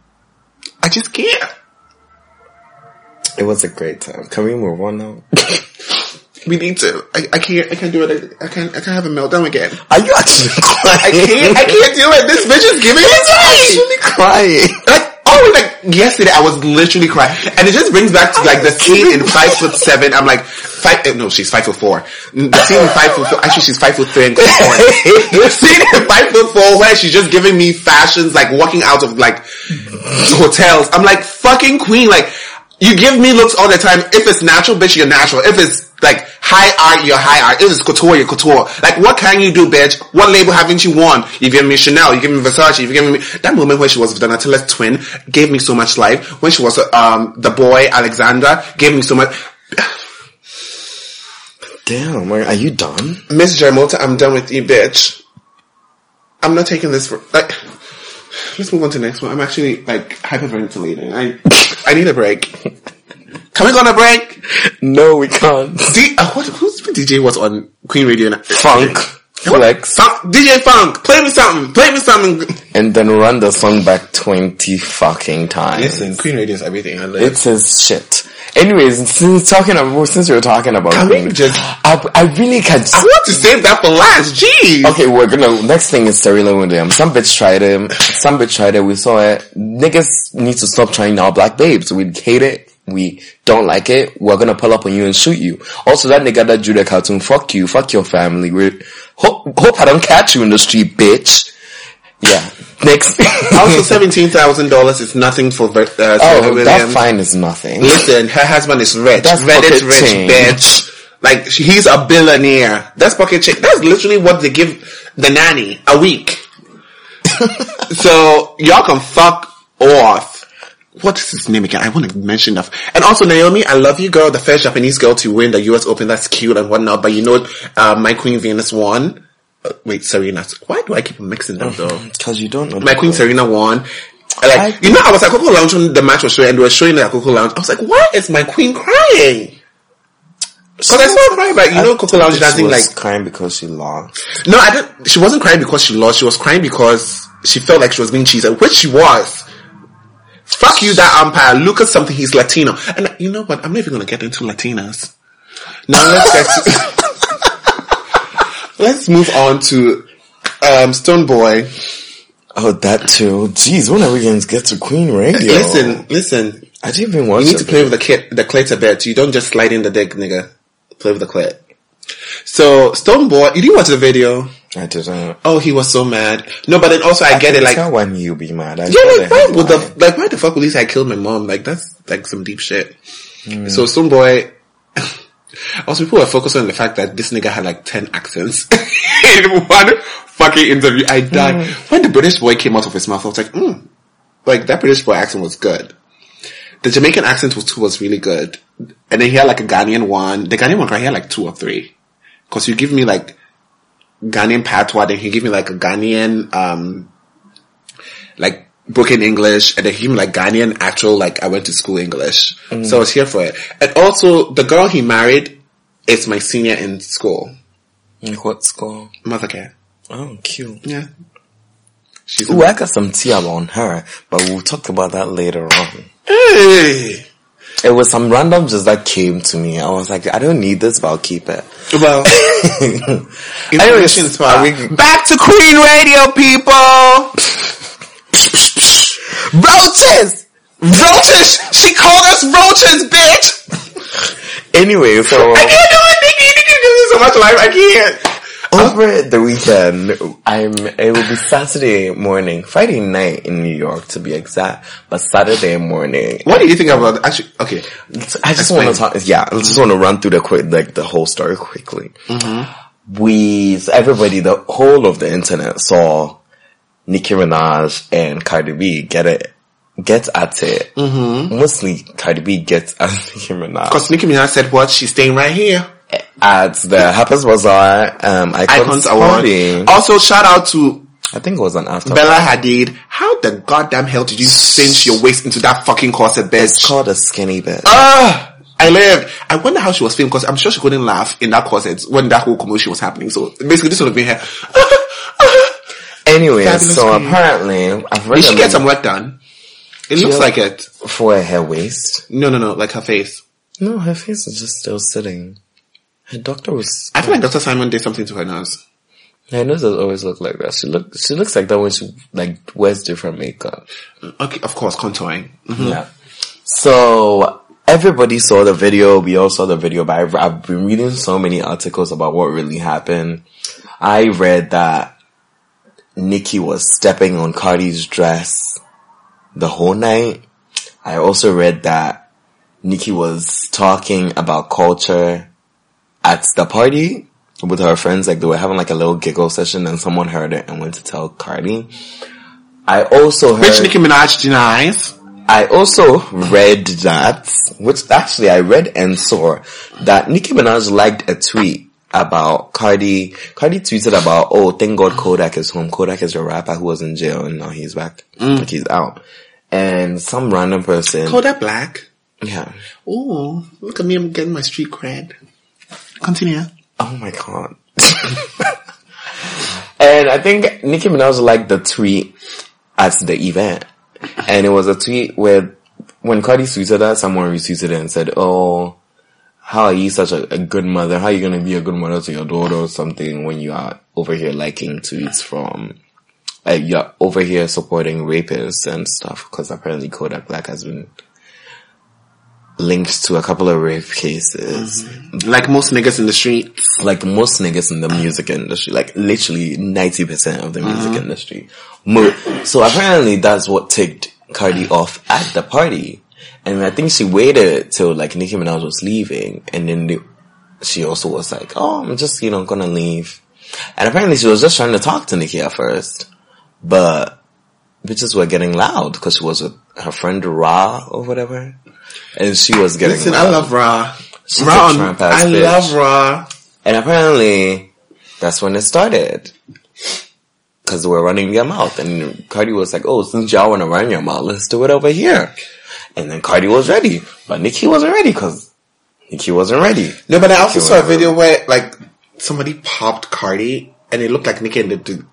I just can't. It was a great time. Can we move on now? We need to. I, I can't. I can't do it. I, I can't. I can't have a meltdown again. Are you actually crying? I can't. I can't do it. This bitch is giving me actually crying. Like oh, like yesterday, I was literally crying, and it just brings back to like the scene in Five Foot Seven. I'm like five. eh, No, she's five foot four. The scene in Five Foot Four. Actually, she's five foot three and four. the scene in Five Foot Four where she's just giving me fashions, like walking out of like hotels. I'm like fucking queen. Like you give me looks all the time. If it's natural, bitch, you're natural. If it's like high art, you're high art. If it's couture, you're couture. Like what can you do, bitch? What label haven't you won? You give me Chanel, you give me Versace, you give me that moment when she was Donatella's twin gave me so much life. When she was um the boy Alexander gave me so much. Damn, are are you done? Miss Jermota, I'm done with you, bitch. I'm not taking this for like. Let's move on to the next one. I'm actually like hyperventilating. I I need a break. Can we go on a break? No, we can't. D- uh, what, who's DJ was on Queen Radio? now? Funk, flex, Funk, DJ Funk, play me something, play me something. and then run the song back 20 fucking times. Listen, Queen Radio is everything. I love It's his shit. Anyways, since talking about, since we were talking about Can just- I, I really can't. I want to save that for last. Jeez. Okay, we're gonna, next thing is Serena Williams. Some bitch tried it, some bitch tried it, we saw it. Niggas need to stop trying our black babes. We hate it, we don't like it, we're gonna pull up on you and shoot you. Also, that nigga that drew the cartoon, fuck you, fuck your family. We hope, hope I don't catch you in the street, bitch. Yeah. Next. Also, seventeen thousand dollars is nothing for uh, Serena oh, that fine is nothing. Listen, her husband is rich. That's Reddit pocket rich change. bitch. Like she- he's a billionaire. That's pocket check. That's literally what they give the nanny a week. so y'all can fuck off. What is his name again? I want to mention that. And also Naomi, I love you, girl. The first Japanese girl to win the U.S. Open. That's cute and whatnot. But you know, uh, my Queen Venus won. Uh, wait, Serena. Why do I keep mixing them though? Cause you don't know. My Queen. Serena won. Like, you know, I was at Coco Lounge when the match was showing, and they were showing it at Coco Lounge. I was like, why is my Queen crying? Because I saw her crying, but you know, Coco Lounge dancing like, crying because she lost. no, I didn't, she wasn't crying because she lost, she was crying because she felt like she was being cheated, which she was. Fuck you, that umpire. Look at something, he's Latino. And you know what? I'm not even gonna get into Latinas. Now let's get to, let's move on to, um, Stonebwoy. Oh, that too. Jeez, when are we going to get to Queen Radio? Listen, listen. I didn't even watch You need to play with the kit, the clit a bit. You don't just slide in the dick, nigga. Play with the clit. So, Stonebwoy, you didn't watch the video? I didn't. Oh, he was so mad. No, but then also I, get it, like, not when you be mad. I yeah, like, why would the, like, why the fuck would he say I killed my mom? Like, that's, like, some deep shit. Hmm. So, Stonebwoy, Also, people were focusing on the fact that this nigga had like 10 accents in one fucking interview. I died. When the British boy came out of his mouth, I was like, mm, like that British boy accent was good. The Jamaican accent was too, was really good. And then he had like a Ghanaian one. The Ghanaian one, he had like two or three. Cause you give me like Ghanaian patois, then he give me like a Ghanaian, um, like broken English, and then gave me like Ghanaian actual, like I went to school English. Mm. So I was here for it. And also, the girl he married is my senior in school. Like what score? Mothercare. Oh, cute. Yeah. She's Ooh, I got some tea on her, but we'll talk about that later on. Hey! It was some random just that came to me. I was like, I don't need this, but I'll keep it. Well, Anyways, we- Back to Queen Radio, people! Roaches! Roaches! She called us roaches, bitch! Anyway, so I can't do it, Nikki! Nikki gives me so much life, I can't! over the weekend, I'm, it will be Saturday morning, Friday night in New York to be exact, but Saturday morning. What do you think about, actually, okay. I just want to talk, yeah, I just want to run through the quick, like the whole story quickly. Mm-hmm. We, everybody, the whole of the internet saw Nicki Minaj and Cardi B get it, get at it. Mostly Cardi B gets at Nicki Minaj. Cause Nicki Minaj said what? She's staying right here. At the Harper's Bazaar, um, Icons, Icons Award. Also, shout out to I think it was an after. Bella Hadid. How the goddamn hell did you cinch your waist into that fucking corset, It's bitch? called a skinny bit. Ah, I lived. I wonder how she was feeling because I'm sure she couldn't laugh in that corset when that whole commotion was happening. So basically, this would have been her. Anyway, Fabulous so queen. apparently, I've read Did she get some work done? It looks like it. for her waist. No, no, no, like her face. No, her face is just still sitting. Her doctor was. I feel like Dr. Simon did something to her nose. Her nose does always look like that. She look. She looks like that when she like wears different makeup. Okay, of course, contouring. Mhm. Yeah. So everybody saw the video. We all saw the video, but I've, I've been reading so many articles about what really happened. I read that Nikki was stepping on Cardi's dress the whole night. I also read that Nikki was talking about culture at the party with her friends. Like they were having like a little giggle session and someone heard it and went to tell Cardi. I also heard. Which Nicki Minaj denies. I also read that, which actually I read and saw that Nicki Minaj liked a tweet about Cardi. Cardi tweeted about, oh, thank God Kodak is home. Kodak is a rapper who was in jail and now he's back. Mm. Like he's out. And some random person. Kodak Black. yeah. Oh, look at me, I'm getting my street cred. Continue. Oh my god. and I think Nicki Minaj liked the tweet at the event. And it was a tweet where when Cardi tweeted that, someone retweeted it and said, Oh, how are you such a, a good mother? How are you gonna be a good mother to your daughter or something when you are over here liking tweets from, uh, you're over here supporting rapists and stuff? Cause apparently Kodak Black has been linked to a couple of rape cases Like most niggas in the street. like most niggas in the music industry, like literally 90% of the music industry. Mo- so apparently that's what ticked Cardi off at the party. And I think she waited till like Nicki Minaj was leaving and then the, she also was like, oh, I'm just, you know, gonna leave. And apparently she was just trying to talk to Nicki at first, but bitches were getting loud because she was with her friend Ra or whatever. And she was getting Listen, loud. I love Ra. She's Ra, on- I bitch. love Ra. And apparently, that's when it started. Cause we're running your mouth and Cardi was like, oh, since y'all wanna run your mouth, let's do it over here. And then Cardi was ready, but Nicki wasn't ready cause Nicki wasn't ready. No, but I also saw a video where like somebody popped Cardi and it looked like Nicki and the.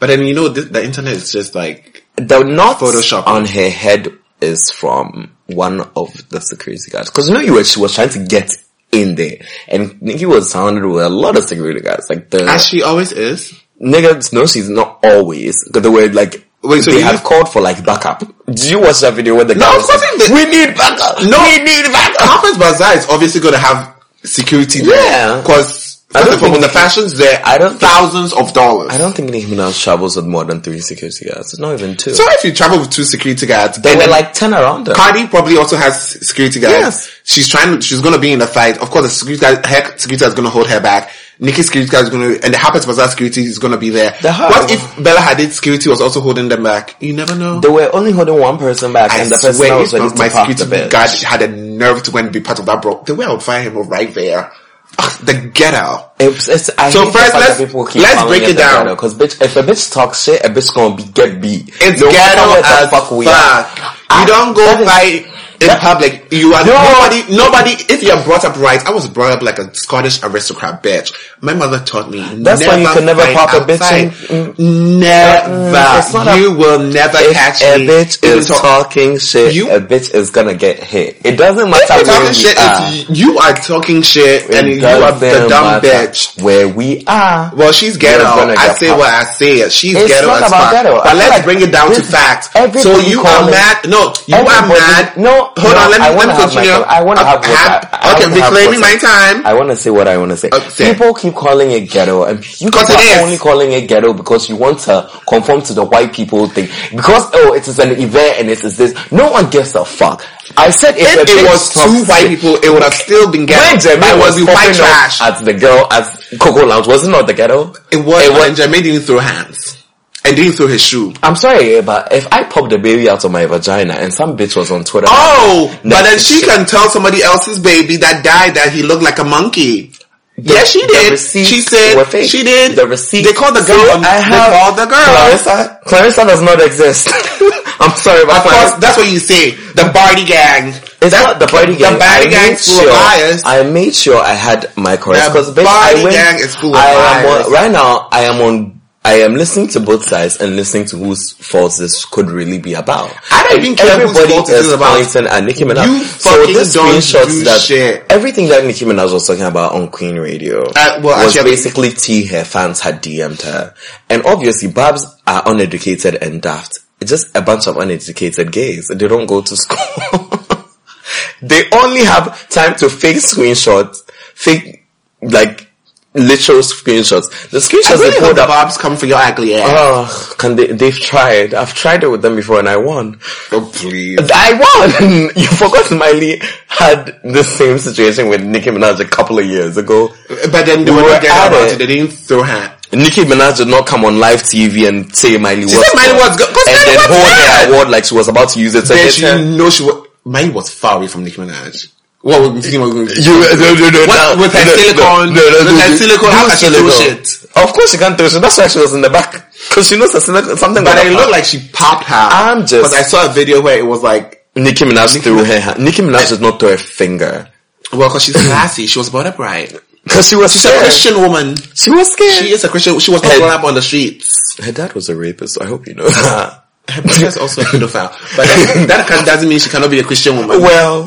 But then you know the, the internet is just like The knot Photoshop. on her head is from one of the security guards. Cause you know you were, she was trying to get in there and Nicki was surrounded with a lot of security guards. Like the, as she always is. Nigga, no, she's not always. Because they were like, Wait, so they you used- called for like backup. Did you watch that video where the guy of course like, we need backup? No. we need backup. Harper's Bazaar is obviously going to have security Yeah. Because I don't think when the fashion's there, I don't think- thousands of dollars. I don't think Nicki Minaj travels with more than three security guards. It's not even two. So if you travel with two security guards, and were like ten around her. Cardi probably also has security guards. Yes. She's trying. She's going to be in the fight. Of course, the security guard, her security guard is going to hold her back. Nikki's security guard is going to, and the Harper's Bazaar security is going to be there. The Har- what if Bella Hadid's security was also holding them back? You never know. They were only holding one person back, I and the person was ready to my security guard had a nerve to go and be part of that bro. The way I would fire him right there. Ugh, the ghetto. It's, it's, I So first, let's- keep let's break it down. Because bitch, if a bitch talks shit, a bitch gonna be get beat. It's No ghetto as fuck we fuck. You I- don't go fight in that- public. You are No. nobody. Nobody. If you're brought up right, I was brought up like a Scottish aristocrat bitch. My mother taught me. That's why you can never pop a bitch in- Never. Mm, it's not a- you will never catch a me. bitch is talk- talking shit, You- a bitch is gonna get hit. It doesn't matter If you're where we shit, are. you are talking shit, and you are the dumb bitch. Where we are. Well, she's ghetto. I say popped. what I say. She's It's ghetto as fuck. But let's bring it down to facts. So you are mad. No, you are mad. No, hold no, on. Let me let me continue. I wanna Uh, have what I- okay, reclaiming my time. I want to say what I want to say. Okay. People keep calling it ghetto, and you people are only calling it ghetto because you want to conform to the white people thing. Because oh, it is an event and it is this. No one gives a fuck. I said if, If it was two white people, it would have still been when ghetto. Jermaine it was was white trash. at the girl at Coco Lounge, was it not the ghetto? It was. It was. And Jermaine didn't throw hands, and didn't throw his shoe. I'm sorry, eh, but if I popped the baby out of my vagina and some bitch was on Twitter, Oh, No, but then she shit. can tell somebody else's baby that died that he looked like a monkey. yes, she did. She said she did. The receipt. They called the girl. I they have called the girl. Clarissa. Clarissa does not exist. I'm sorry, but Of course, that's what you say. The Barty gang. It's not the party gang. The Barty I gang made full of liars. I made sure I had my correct The because I went, gang is full of I liars. on, right now. I am on. I am listening to both sides and listening to whose faults this could really be about. I don't even care whose everybody fault it is about. pointing at Nicki Minaj. You so this screenshots do that shit. everything that Nicki Minaj was talking about on Queen Radio Uh, well, was actually- basically T. Her fans had DM'd her, and obviously Barbs are uneducated and daft. It's just a bunch of uneducated gays. They don't go to school. they only have time to fake screenshots, fake like literal screenshots. The screenshots really they pulled the up. Bobs come for your ugly ass. Oh, can they? They've tried. I've tried it with them before, and I won. oh please. I won. you forgot Smiley had the same situation with Nicki Minaj a couple of years ago. But then they We were not about it. They didn't throw hand. Nicki Minaj did not come on live TV and say Miley was said Miley was good, and Miley then hold her award like she was about to use it to Then she her. know she was. Mine was far away from Nicki Minaj. What was Nicki Minaj? You, no, no, no, What, with her no, silicone, no, no, with her silicone, how can she throw shit? Of course she can't throw shit. That's why she was in the back. Cause she knows that silicone- something But it looked like she popped her. I'm just- Because I saw a video where it was like, Nicki Minaj threw her hand. Nicki Minaj eh. did not throw a finger. well, because she's classy. She was brought up right. Cause she was She's a. Christian woman. She was scared. She is a Christian. She was not brought up on the streets. Her dad was a rapist. I hope you know that. Her brother is also a pedophile. But that, that doesn't mean she cannot be a Christian woman. well,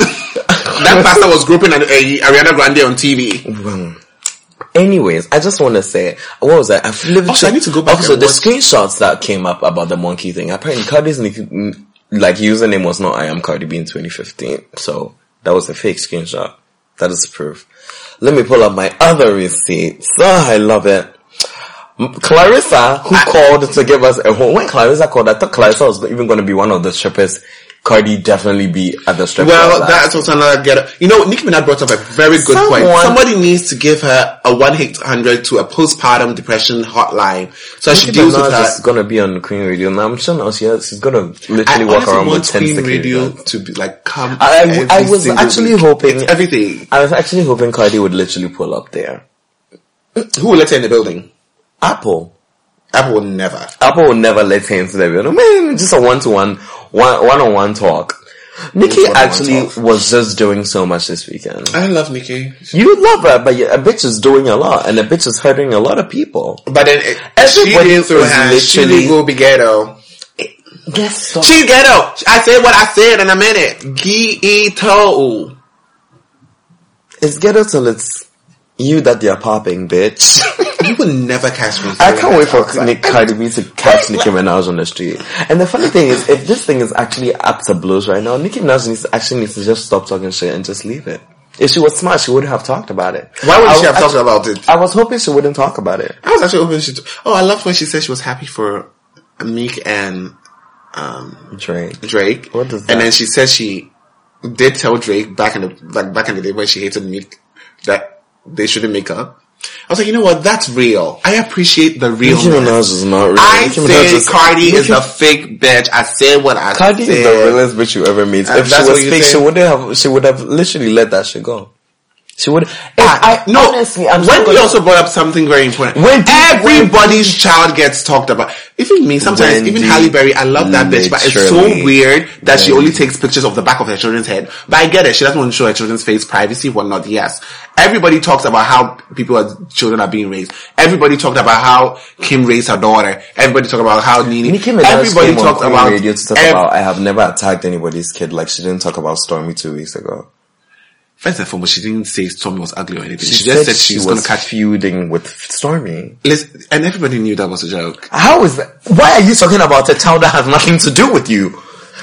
that pastor was groping an, uh, Ariana Grande on TV. anyways, I just want to say, what was that? I've literally, Also, I need to go back Also, the watch- screenshots that came up about the monkey thing. Apparently, Cardi's like username was not I am Cardi B in 2015. So that was a fake screenshot. That is proof. Let me pull up my other receipts. Oh, I love it. Clarissa, who called to give us a home. When Clarissa called, I thought Clarissa was even going to be one of the strippers. Cardi definitely be at the strip. Well, that's also another get. You know, Nicki Minaj brought up a very good point. Somebody needs to give her a one eight hundred to a postpartum depression hotline, so she Nicki deals with Minaj her. is gonna be on Queen Radio. Now I'm sure now she has, she's gonna literally I walk around with want ten Queen Radio to be like come. I- I- I was actually week. hoping- It's everything. I was actually hoping Cardi would literally pull up there. Who will let her in the building? Apple. Apple will never. Apple will never let her into the building. Man, just a one-to-one, one, one-on-one talk. Nikki actually was just doing so much this weekend. I love Nikki. You love her, but a bitch is doing a lot, and a bitch is hurting a lot of people. but then it, Everybody she hands. She literally- didn't be ghetto. Guess so. She's ghetto. I said what I said in a minute. Ghetto. It's ghetto till it's you that they're popping, bitch. You will never catch me. I can't wait for outside. Nick Cardi B to catch Nicki Minaj on the street. And the funny thing is, if this thing is actually up to blows right now, Nicki Minaj needs actually needs to just stop talking shit and just leave it. If she was smart, she would have talked about it. Why would I she have talked about it? I was hoping she wouldn't talk about it. I was actually hoping she. Oh, I loved when she said she was happy for Meek and um, Drake. Drake. What does And then she said she did tell Drake back in the like back in the day when she hated Meek that they shouldn't make up. I was like, you know what? That's real. I appreciate the real. Nicki Minaj is not real. I Nicki say is- Cardi is a fake bitch. I said what I Cardi said. is the realest bitch you ever meet. If she was fake, she wouldn't have. She would have literally let that shit go. She would. I, I, no, honestly, I'm Wendy gonna- also brought up something very important. Wendy- everybody's child gets talked about. Even me, sometimes, Wendy, even Halle Berry, I love that bitch, but it's so weird that she only takes pictures of the back of her children's head. But I get it. She doesn't want to show her children's face, privacy, whatnot. Yes. Everybody talks about how people are, children are being raised. Everybody talked about how Kim raised her daughter. Everybody talked about how Nene. Nicki Minaj Everybody came talked about, radio to talk ev- about. I have never attacked anybody's kid like she didn't talk about Stormi two weeks ago. First and foremost, she didn't say Stormi was ugly or anything. She, She, just said, said she she's was going to catch. feuding with Stormi. Listen, and everybody knew that was a joke. How is that? Why are you talking about a child that has nothing to do with you?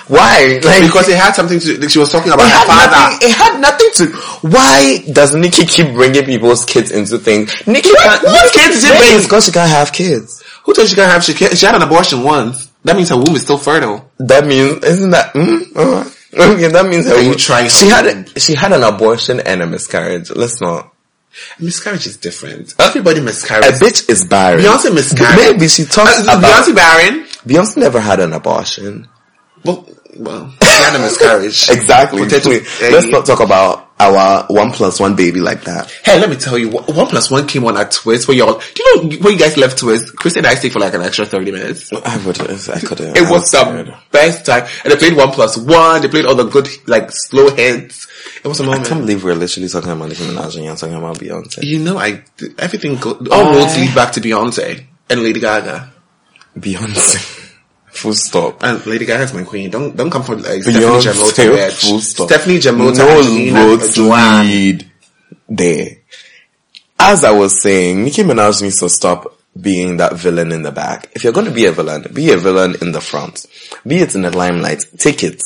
Why? Like Because it had something to. Do. She was talking about her father. nothing, it had nothing to. Why does Nikki keep bringing people's kids into things? Nikki, what kids it bring? because she can't have kids. Who told she can't have? She, can't, she had an abortion once. That means her womb is still fertile. That means isn't that? Mm, uh, okay, that means Are you trying She had a, she had an abortion and a miscarriage. Let's not. Miscarriage is different. Everybody miscarries. A bitch is barren. Beyonce miscarried. Maybe she talks Uh, about Beyonce Barron. Beyonce never had an abortion. Well, well, had a miscarriage. Exactly. Potato- Let's not talk about our one plus one baby like that. Hey, let me tell you, one one plus came on at Twist where y'all, do you know when you guys left Twist, Chris and I stayed for like an extra 30 minutes. I would. I couldn't. It I was scared. the best time. And they played one plus one, they played all the good, like, slow hits. It was a moment. I can't believe we're literally talking about Nicki Minaj and you're talking about Beyonce. You know, I, everything, go, all Why? roads lead back to Beyonce and Lady Gaga. Beyonce. Full stop. And Lady Gaga's my queen. Don't, don't come for like Stephanie Beyonce. Jamota, bitch. Full stop. Stephanie Jamota, No roads lead there. As I was saying, Nicki Minaj needs to stop being that villain in the back. If you're going to be a villain, be a villain in the front. Be it in the limelight. Take it.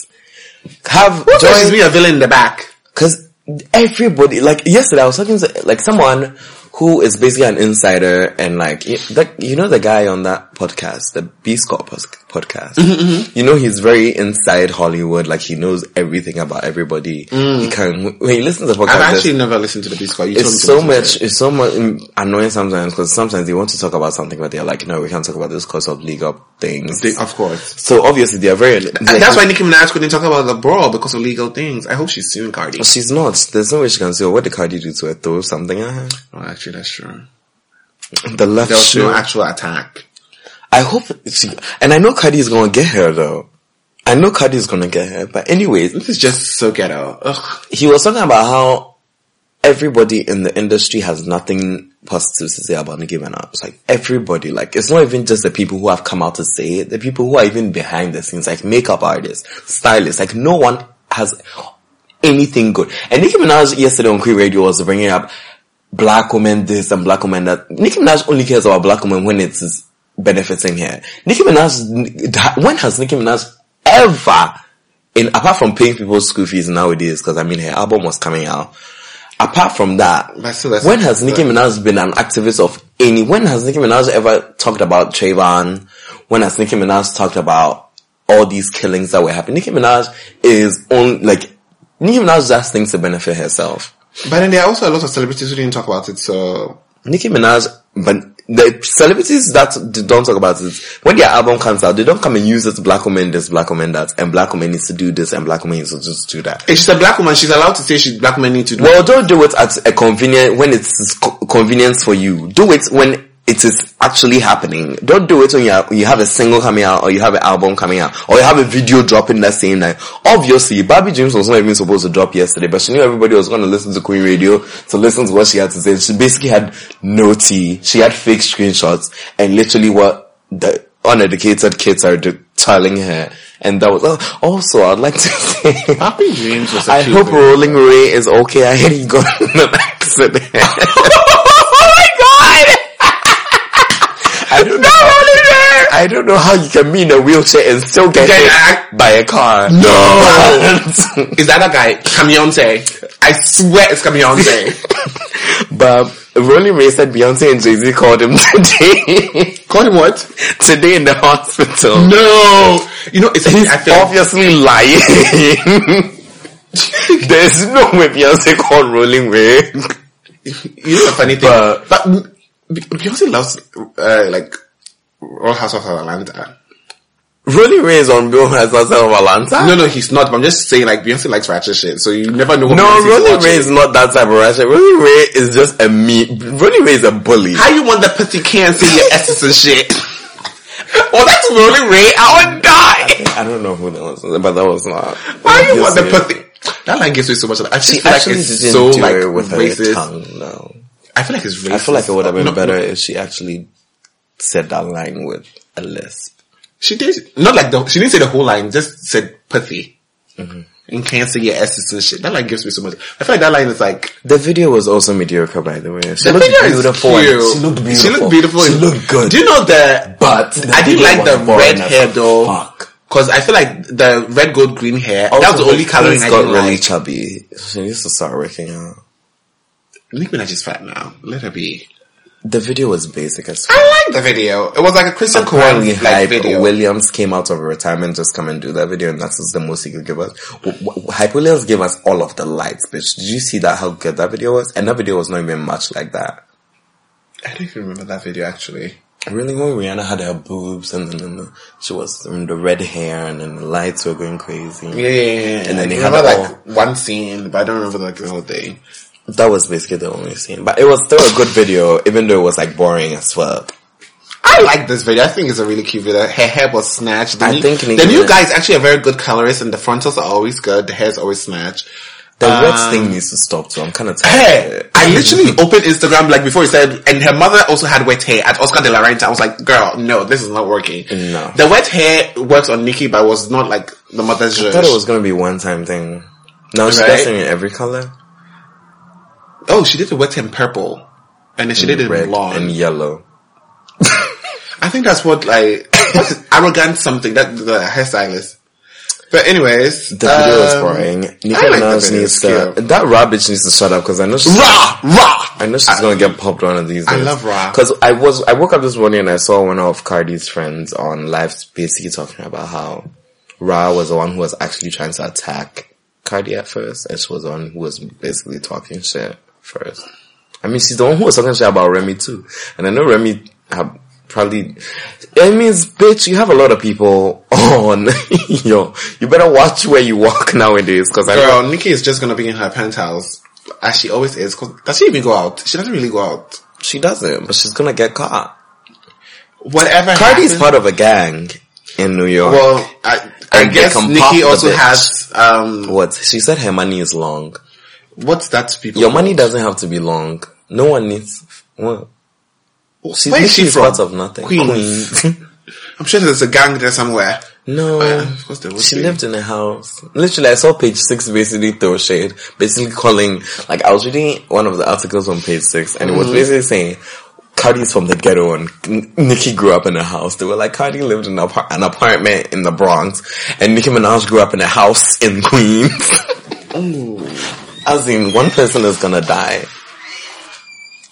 Have join being a villain in the back. Cause everybody, like yesterday I was talking to like someone who is basically an insider and like, you, that, you know the guy on that podcast, the B Score pos- podcast. Mm-hmm, You know he's very inside Hollywood, like he knows everything about everybody. He can, when he listens to the podcast, I've actually never listened to the Beast Squad. You it's so much, it. it's so much mm, annoying sometimes because sometimes they want to talk about something but they're like, no, we can't talk about this because of legal things. They- Of course. so obviously they are very, And that's why Nicki Minaj couldn't talk about the brawl because of legal things. I hope she's suing Cardi. She's not. There's no way she can oh, what did Cardi do to her? Throw something at her? Oh, actually, that's true. The left There was shoe. no actual attack. I hope she, and I know Cardi is gonna get her though. I know Cardi is gonna get her. But anyways, This is just so ghetto. Ugh. he was talking about how everybody in the industry has nothing positive to say about Nicki Minaj. It's like everybody, like it's not even just the people who have come out to say it, the people who are even behind the scenes, like makeup artists, stylists, like no one has anything good. And Nicki Minaj yesterday on Queen Radio was bringing up black women this and black women that. Nicki Minaj only cares about black women when it's benefiting here. Nicki Minaj, when has Nicki Minaj ever, in apart from paying people's school fees nowadays, because I mean her album was coming out. Apart from that, But still, that's- when has Nicki Minaj been an activist of any? When has Nicki Minaj ever talked about Trayvon? When has Nicki Minaj talked about all these killings that were happening? Nicki Minaj is on like Nicki Minaj does things to benefit herself. But then there are also a lot of celebrities who didn't talk about it, so Nicki Minaj, but the celebrities that don't talk about it, when their album comes out, they don't come and use it. Black women this, black women that, and black women needs to do this, and black women needs to just do that. if she's a black woman, she's allowed to say she's black women need to do Well, don't do it at a convenient when it's co- convenience for you. Do it when it is actually happening. Don't do it when you, are, you have a single coming out or you have an album coming out or you have a video dropping that same night. Obviously, Barbie Dreams was not even supposed to drop yesterday, but she knew everybody was going to listen to Queen Radio to listen to what she had to say. She basically had no tea. She had fake screenshots and literally what the uneducated kids are do- telling her. And that was, oh, also, I'd like to say, Happy Dreams was I hope. Rolling Ray is okay. I heard he got in an accident. oh my god! I don't know. I don't know how you can be in a wheelchair and still get Get hit act- by a car. No! Is that a guy? Camionte. I swear it's Beyonce. But Rolling Ray said Beyonce and Jay Z called him today. called him what? today in the hospital. No. You know, it's He's I feel obviously lying. There's no way Beyonce called Rolling Ray. you know the funny thing, But- but, Beyonce loves uh, like Real Housewives of Atlanta. Rolling Ray is on Bill Has of Atlanta. No, no, he's not. But I'm just saying, like Beyonce likes ratchet shit, so you never know. What No, watching. Ray is not that type of ratchet. Rolling Ray is just a me. Rolling Ray is a bully. How you want the pussy can't see your essence and shit? oh, that's Rolling Ray. I would die. I don't know who that was, but that was not. Why you want the pussy? That line gives me so much. I She feel like it's so like with racist. her tongue. No, I feel like it's racist. I feel like it would have been No, better no. if she actually said that line with a lisp. She did not like the. She didn't say the whole line. Just said pussy. Mm-hmm. And say your essence and shit. That line gives me so much. I feel like that line is like The video was also mediocre, by the way. She The looked video is beautiful. She looked beautiful. She looked beautiful. She looked good. Do you know the? But the I didn't like the red hair though. fuck. Cause I feel like the red, gold, green hair. that Also, was the only coloring I got really like. chubby. She needs to start working out. Nicki Minaj is fat now. Let her be. The video was basic as fuck. I like the video. It was like a Christian Apparently, Quran like Hype video. Williams came out of retirement just come and do that video, and that's just the most he could give us. W- w- Hype Williams gave us all of the lights, bitch. Did you see that? How good that video was? And that video was not even much like that. I don't even remember that video actually. Really, when Rihanna had her boobs and then the, she was um, the red hair and then the lights were going crazy. Yeah, yeah, yeah. And then I they had remember all- like one scene, but I don't remember like the whole thing. That was basically the only scene, but it was still a good video, even though it was like boring as well. I like this video. I think it's a really cute video. Her hair was snatched. The I new, think the new guy is actually a very good colorist, and the frontals are always good. The hair's always snatched. The red Um, thing needs to stop too. I'm kind of tired. Hey. I literally opened Instagram like before he said, and her mother also had wet hair at Oscar de la Renta. I was like, girl, no, this is not working. No. The wet hair works on Nikki, but was not like the mother's I thought it was gonna be one time thing. No, she Right? does it in every color. Oh, she did the wet hair in purple. And then she did it blonde. and yellow. I think that's what like, what is arrogant something, that the hairstylist. But anyways. The video was um, boring. Nicki like Minaj needs to. That raw bitch needs to shut up because I know she's. Rah! Rah! I know she's gonna get popped one of these days. I love Ra. Because I was, I woke up this morning and I saw one of Cardi's friends on live basically talking about how Ra was the one who was actually trying to attack Cardi at first and she was the one who was basically talking shit first. I mean, she's the one who was talking shit about Remy too. And I know Remy have probably, it means, bitch, you have a lot of people on, yo, you better watch where you walk nowadays cause I know Girl, Nikki is just gonna be in her penthouse. As she always is. 'cause- does she even go out? She doesn't really go out. she doesn't, but she's gonna get caught. Whatever Cardi's happens- part of a gang in New York. Well, I, I guess Nikki also has, um, what? She said her money is long. What's that to people? Your money doesn't have to be long. No one needs. What? She's Where is she from? part of nothing. Queens. Queens. I'm sure there's a gang there somewhere. no. Uh, of course there would she be. lived in a house. Literally, I saw page six basically throw shade, basically calling, like, I was reading one of the articles on page six, and it Mm-hmm. was basically saying, Cardi's from the ghetto and Nicki grew up in a house. They were like, Cardi lived in an apartment in the Bronx, and Nicki Minaj grew up in a house in Queens. As in, one person is gonna die.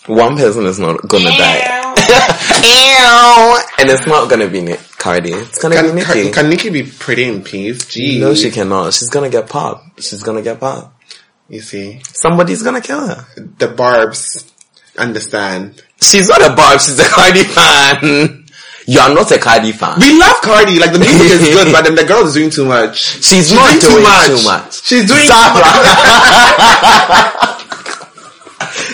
One person is not gonna die. Ew. and it's not gonna be Nick Cardi. It's gonna be Can, Nicki. can, can Nikki be pretty in peace? Gee. no, she cannot. She's gonna get popped. She's gonna get popped. You see, Somebody's gonna kill her. the Barbs understand. She's not a Barb. She's a Cardi fan. You are not a Cardi fan. We love Cardi. Like the music is good, but then the girl is doing too much. She's, not doing, too much. She's doing Stop. too much.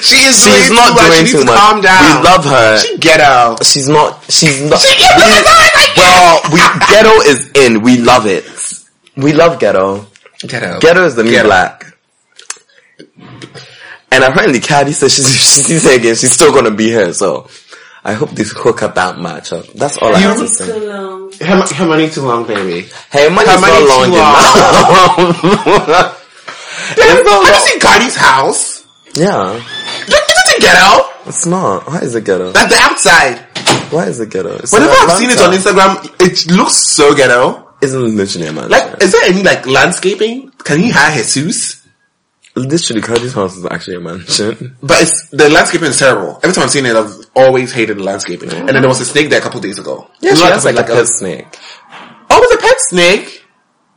She is She's doing not too much. doing She too to much. calm down. We love her. She out. She's not. She's not. She get out. well, we ghetto is in. We love it. We love ghetto. Out. Ghetto is the new Ghetto. black. And apparently, Cardi says she's, if she sees her again, she's still gonna be here. So, I hope they hook up that match up. Uh, that's all I have to say. Too long. Her, mo- money too long, baby. Hey, money's Her money not long too enough. Have It's not you seen Cardi's house? yeah, Is it a ghetto? it's not. Why is it ghetto? That's the outside. Why is it ghetto? It's Whenever I've seen it on Instagram, it looks so ghetto. Isn't literally a man. Like, is there any like landscaping? Can you hire Jesus? Literally, Cardi's house is actually a mansion. But it's, the landscaping is terrible. Every time I've seen it, I've always hated the landscaping. And then there was a snake there a couple days ago. Yeah, she has like, a pet snake. Oh, it was a pet snake?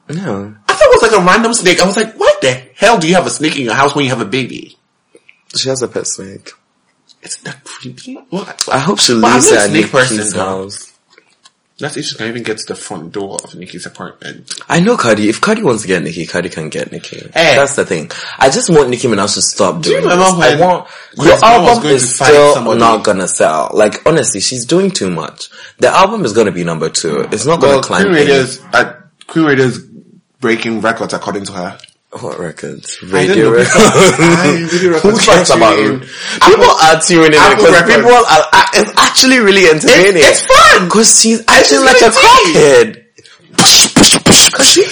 No. I thought it was like a random snake. I was like, what the hell do you have a snake in your house when you have a baby? She has a pet snake. It's not creepy. What? I hope she But I'm lives not a at snake person, Nikki's though. house. That's if she can even get to the front door of Nikki's apartment. I know Cardi. If Cardi wants to get Nikki, Cardi can get Nikki. Hey. That's the thing. I just want Nicki Minaj to stop Do you remember this. I want your album is to still somebody? not gonna sell. Like honestly, she's doing too much. The album is gonna be number two. It's not gonna Well, climb. Queen Radio's, uh, Queen Radio's breaking records according to her. What records? Radio records. Radio Who records. cares People about it? in. People are tuning in because people are. are- It's actually really entertaining. it's fun. because she's acting like a crackhead. Because she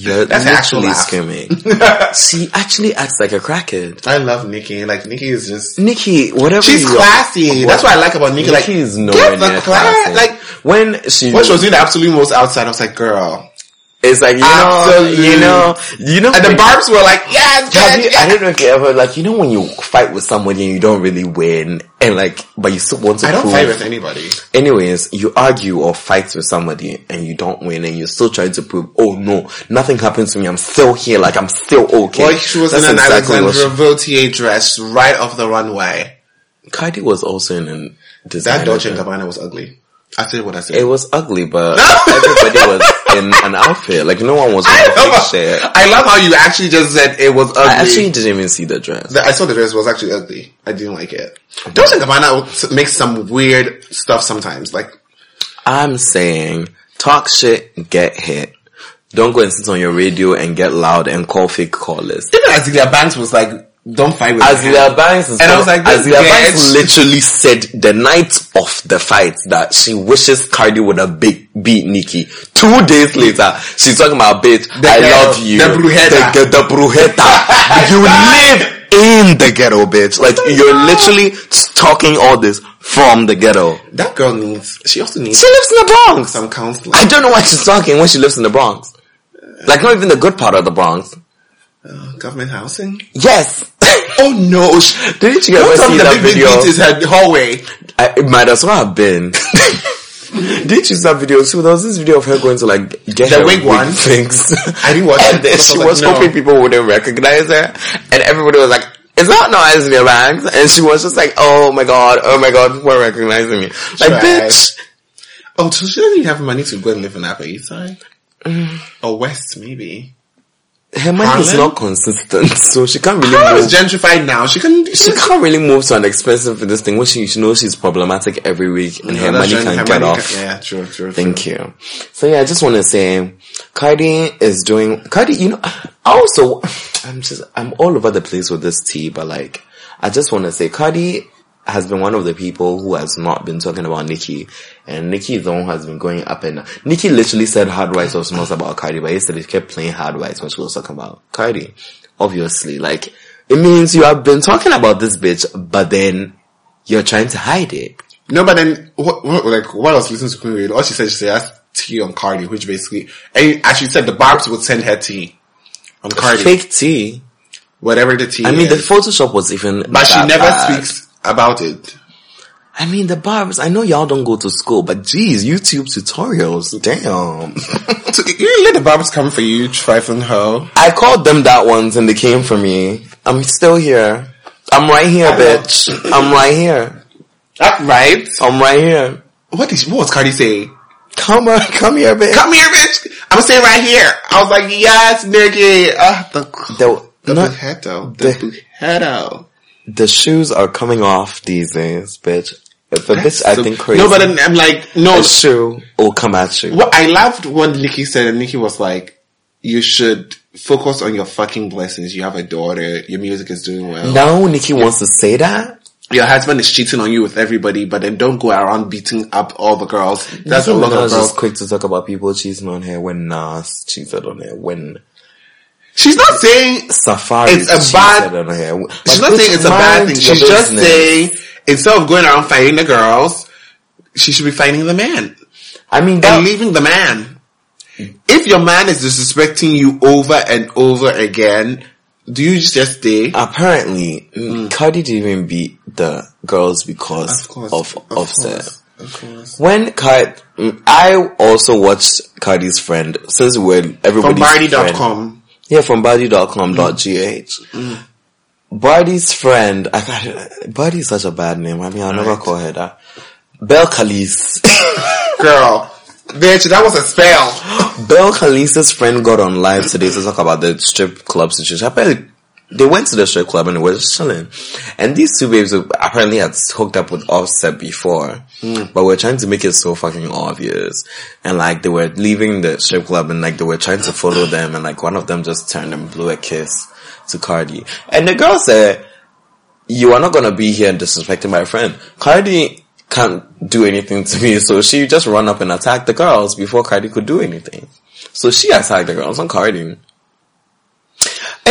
You're That's literally laugh. she actually acts like a crackhead. I love Nikki. Like Nikki is just. Nikki, whatever She's classy. That's what I like about Nikki. Like, Nikki is get nowhere the near class. classy. Like, when she, when she was doing the absolute most outside, I was like, girl. It's like you know, oh, Absolute. you know, you know, And the barbs were like, yes, Have yes, you, yes. I don't know if you ever like you know when you fight with somebody and you don't really win and like but you still want to I don't prove fight with anybody. anyways you argue or fight with somebody and you don't win and you're still trying to prove oh no nothing happened to me I'm still here like I'm still okay Well, she was That's in an exactly Alexandra Vauthier dress right off the runway. Cardi was also in an That Dolce and. Gabbana was ugly. I said what I said. it was ugly but everybody was in an outfit like no one was I, wearing how, shit I love how you actually just said it was ugly. I actually didn't even see the dress The- I saw the dress was actually ugly. I didn't like it. Dolce and Gabbana makes some weird stuff sometimes. Like, I'm saying talk shit, get hit. Don't go and sit on your radio and get loud and call fake callers. even Azealia Banks was like, don't fight with Azealia Banks And I was like, Azealia Banks literally said the night of the fight that she wishes Cardi would have beat, beat Nikki. Two days later, she's talking about bitch, I ghetto, love you. the brujeta. The, the brujeta. you live in the ghetto, bitch. Like oh you're literally talking all this from the ghetto. That girl needs, she also needs She lives in the Bronx. some counseling. I don't know why she's talking when she lives in the Bronx. Like not even the good part of the Bronx. Government housing? Yes. Oh no. Didn't you ever see that video? beat is her hallway. I, it might as well have been. Didn't you see that video too? There was this video of her going to like get The her wig one? things. I didn't watch and it then because I she was was like, no. hoping people wouldn't recognize her, and everybody was like, "Is that not Azealia Banks?" And she was just like, "Oh my god, oh my god, people are recognizing me." Like, bitch. Oh, so she doesn't even have money to go and live in Upper East Side? Mm. Or West, maybe. Her money is not consistent, so she can't really Harlem move. is gentrified now. She can, She can't really move to an expensive for this thing when she, she knows she's problematic every week and her money That's can her get money off. can- yeah, true, true. Thank true. you. So yeah, I just want to say, Cardi is doing, Cardi, you know, also, I'm just, I'm all over the place with this tea, but like, I just want to say, Cardi has been one of the people who has not been talking about Nikki. and Nicki is the one who has been going up and down. Nicki literally said Hard White was not about Cardi, but yesterday she kept playing Hard White when she was talking about Cardi. Obviously, like, it means you have been talking about this bitch, but then you're trying to hide it. No, but then, what, what, like, what I was listening to Queen Raid, all she said, she said, that's tea on Cardi, which basically, and as she said, the Barbs would send her tea on Cardi. Fake tea. Whatever the tea I mean, the. Photoshop was even. but she never bad. speaks about it. I mean, the barbs. I know y'all don't go to school, but geez, YouTube tutorials. Damn. You let the Barbs come for you, trifling hoe. I called them that once, and they came for me. I'm still here. I'm right here, bitch. I'm right here. That's right. I'm right here. What did what was Cardi say? Come on, come here, bitch. Come here, bitch. I'm saying right here. I was like, yes, nigga. Ah, the, The, the not- bujetto. The, the- bujetto. the shoes are coming off these days, bitch. If a bitch So- acting crazy, No, but then I'm like, no. a shoe will come at you. What I loved what Nikki said, and Nikki was like, you should focus on your fucking blessings. You have a daughter. Your music is doing well. Now Nikki wants to say that? Your husband is cheating on you with everybody, but then don't go around beating up all the girls. That's a lot of girls. quick to talk about people cheating on her when Nas cheated on her, when She's not saying Safaree It's a bad-. She's not saying it's a bad thing. She's just business. saying instead of going around fighting the girls, she should be fighting the man I mean, and that, leaving the man. if your man is disrespecting you over and over again, do you just stay? Apparently, mm. Cardi didn't even beat the girls because of, of, Offset. Course, of. When Cardi, I also watched Cardi's friend, since we're everybody's From. Barney.com. Yeah, from Bardi.com.gh. Mm. Bardi's friend, I got Bardi is such a bad name. I mean, I'll never call her that. Khalice. Girl. Bitch, that was a spell. Belcalis's friend got on live today to talk about the strip club situation. Apparently, they went to the strip club and were chilling. And these two babes apparently had hooked up with Offset before. Mm. But we're trying to make it so fucking obvious. And like, they were leaving the strip club and like, they were trying to follow them and like, one of them just turned and blew a kiss to Cardi. And the girl said, you are not gonna be here disrespecting my friend. Cardi can't do anything to me, so she just run up and attacked the girls before Cardi could do anything. So she attacked the girls on Cardi.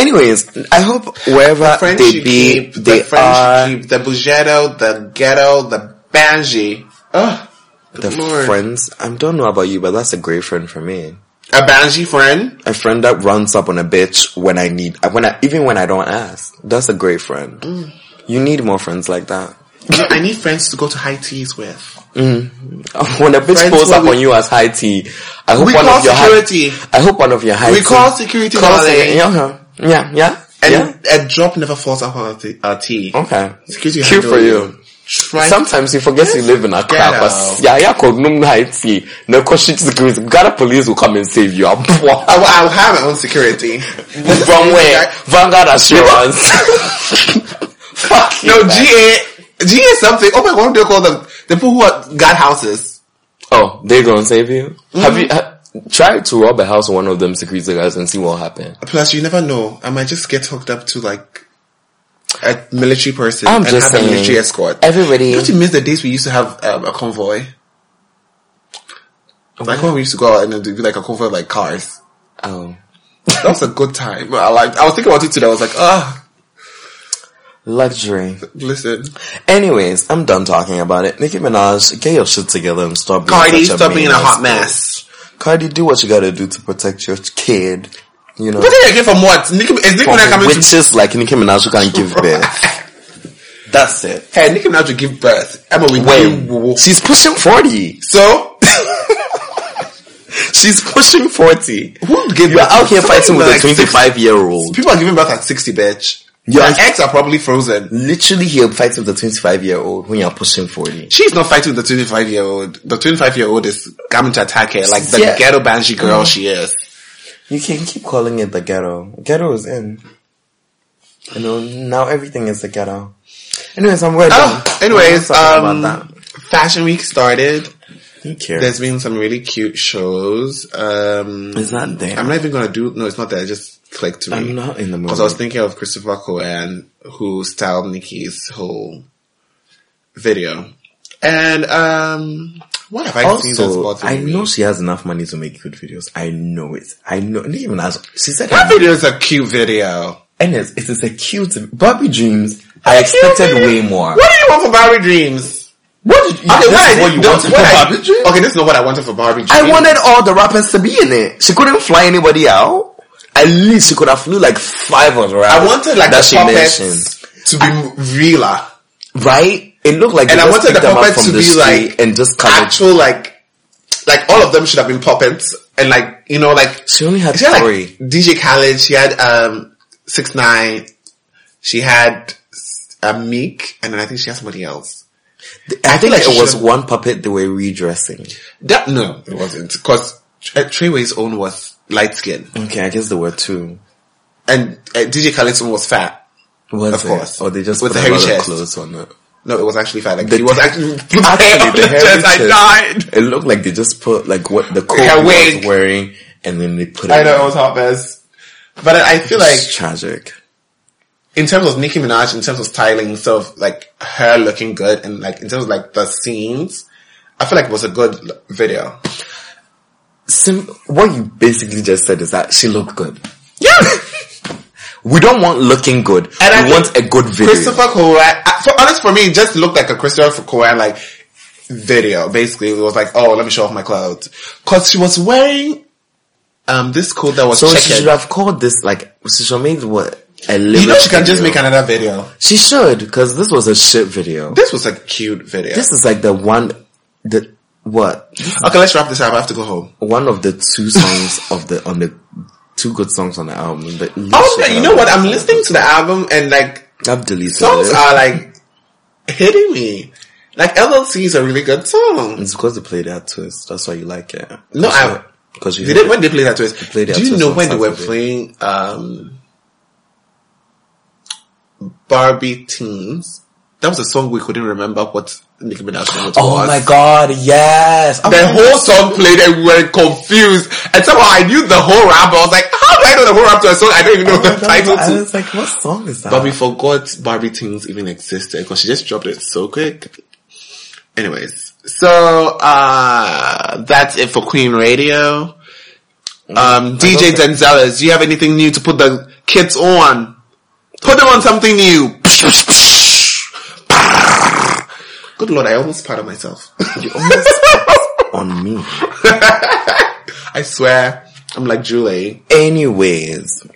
Anyways, I hope wherever the they be, keep, they the are keep, the bugetto, the ghetto, the banji. Ugh, the Lord. friends. I don't know about you, but that's a great friend for me. A banji friend. A friend that runs up on a bitch when I need, when I even when I don't ask. That's a great friend. Mm. You need more friends like that. I need friends to go to high teas with. Mm. When a bitch Friends pulls up we- on you as high tea, I hope one of your security. high, I hope one of your high We tea call security, calls darling. Yeah, yeah, And yeah. a drop never falls our tea. Our tea. Okay, Security cute handle for you. Try Sometimes you forget you live in a crap. Yeah, yeah, called num high tea. No question security. Ghana police will come and save you. I will, I will have my own security. From where? Vanguard Assurance. Fuck you. No. GA, GA something. Oh my god, what do they call them? The people who are, got houses. Oh, they gonna save you? Have mm-hmm. you try to rob a house of one of them security guys and see what happens. Plus, you never know. I might just get hooked up to like a military person I'm and have a military escort. everybody- Don't you miss the days we used to have um, a convoy? Like when we used to go out and do like a convoy of like cars. Oh. That was a good time. I like. I was thinking about it today. I was like, ah, Luxury. listen, Anyways, I'm done talking about it. Nicki Minaj, get your shit together and stop being Cardi, stop being a hot mess. Cardi, do what you gotta do to protect your kid. You know, What did I get from what? Nicki, is Nicki Minaj coming to? witches like Nicki Minaj who can't give birth. That's it. Hey, Nicki Minaj will give birth. Emma, we Wait, she's pushing 40. So She's pushing 40. who gave You're birth? out here fighting with a 25 year old. People are giving birth at 60, bitch. Your eggs are probably frozen. Literally here fighting with a 25 year old when you're pushing 40. She's not fighting with the 25 year old. The 25 year old is coming to attack her like the Yeah. ghetto banshee girl she is. You can keep calling it the ghetto. Ghetto is in. You know, now everything is the ghetto. Anyways, I'm ready. Oh, anyways, um, Fashion Week started. that. Who cares? There's been some really cute shows. Um, It's not there. I'm not even gonna do, no, it's not there. Just clicked to me. I'm not in the mood. Because I was thinking of Christopher Cohen, who styled Nikki's whole video. And, um, what have I seen that's also, bothering I me? know she has enough money to make good videos. I know it. I know. Not even as she said, That video is a cute video. and it's, it is a cute Barbie Dreams. I expected way more. What do you want for Barbie Dreams? What did you? Okay, this what is what you wanted for I- Barbie Dreams? Okay, this is not what I wanted for Barbie Dreams. I wanted all the rappers to be in it. She couldn't fly anybody out. At least she could have flew like five of the. I wanted like that the she puppets mentioned. to be realer. Right? It looked like And I wanted the puppets to the be like and just covered. actual like, like all of them should have been puppets and like, you know, like, She only had she had three. like DJ Khaled, she had, um, 6 9 she had, uh, Meek, and then I think she had somebody else. I think like it was one puppet they were redressing. That, no, it wasn't. Cause uh, Treyway's own was light skin. Okay, I guess there were two. And uh, DJ Khaled's own was fat. Was Of it? course. Or they just With put the a hairy lot chest. of clothes on it. No, it was actually fat. Like, The- he was actually, Actually, the the hairy chest, I died. It looked like they just put like what the coat Her wig. was wearing and then they put it I know, it was hot mess. But I feel like, tragic. in terms of Nicki Minaj, in terms of styling, stuff like her looking good, and like in terms of like the scenes, I feel like it was a good video. Sim- what you basically just said is that she looked good. Yeah, We don't want looking good. And I we think want a good video. Christopher Cohen. uh, For honest, for me, it just looked like a Christopher Cohen like video. Basically, it was like, oh, let me show off my clothes, because she was wearing um, this coat that was So she should have called this like she should have made what a You know, she can just make another video. She should because this was a shit video. This was a cute video. This is like the one, the what okay, let's wrap this up. I have to go home. one of the two songs of the on the two good songs on the album. The Oh, you know what? I'm listening to the album and like I've deleted songs it. are like hitting me. Like LLC is a really good song. It's because they play that twist. That's why you like it. No, I because you did it when they played that twist. They played that Do you know when they were playing um Barbie Tingz? That was a song we couldn't remember what Nicki Minaj name was. Oh my god, yes! The whole song played and we were confused. And somehow I knew the whole rap. But I was like, how do I know the whole rap to a song? I don't even know Oh the God, title I to. was like, what song is that? But we forgot Barbie Tingz even existed because she just dropped it so quick. Anyways, so uh that's it for Queen Radio. Um DJ Denzelas, do you have anything new to put the kids on? Put them on something new. Good lord, I almost part of myself. you almost on me. I swear, I'm like Julie. Anyways,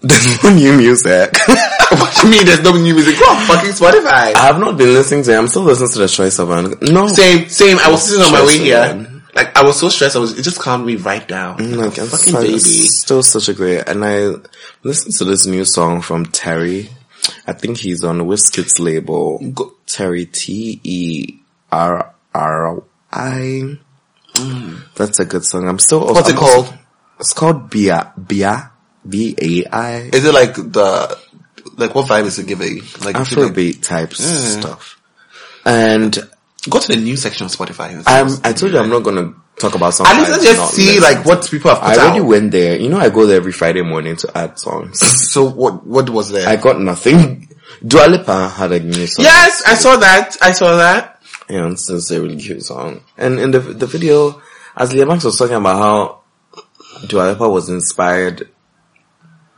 there's no new music. what do you mean there's no new music? Go on fucking Spotify. I have not been listening to it. I'm still listening to the Choice of One. No, Same, same. I was sitting on my way here. Like, I was so stressed, I was, it just calmed me right down. Mm, like, Like a it's fucking baby. Still such a great, and I listened to this new song from Terri. I think he's on Wizkid's label. Go- Terri T E R R I. That's a good song. I'm still. What's it I'm called? also- it's called Bia Bia B A I. Is it like the, like what vibe is it giving? Like, it like- Afrobeat type Yeah. stuff. And go to the new section of Spotify. I'm, I told you I'm not gonna talk about songs. At least let's just see like what people have put I already out. went there. You know, I go there every Friday morning to add songs. So what, what was there? I got nothing. Dua Lipa had a new song. yes, I saw that. I saw that. Yeah, and it's a really cute song. And in the the video, as Leah Max was talking about how Dua Lipa was inspired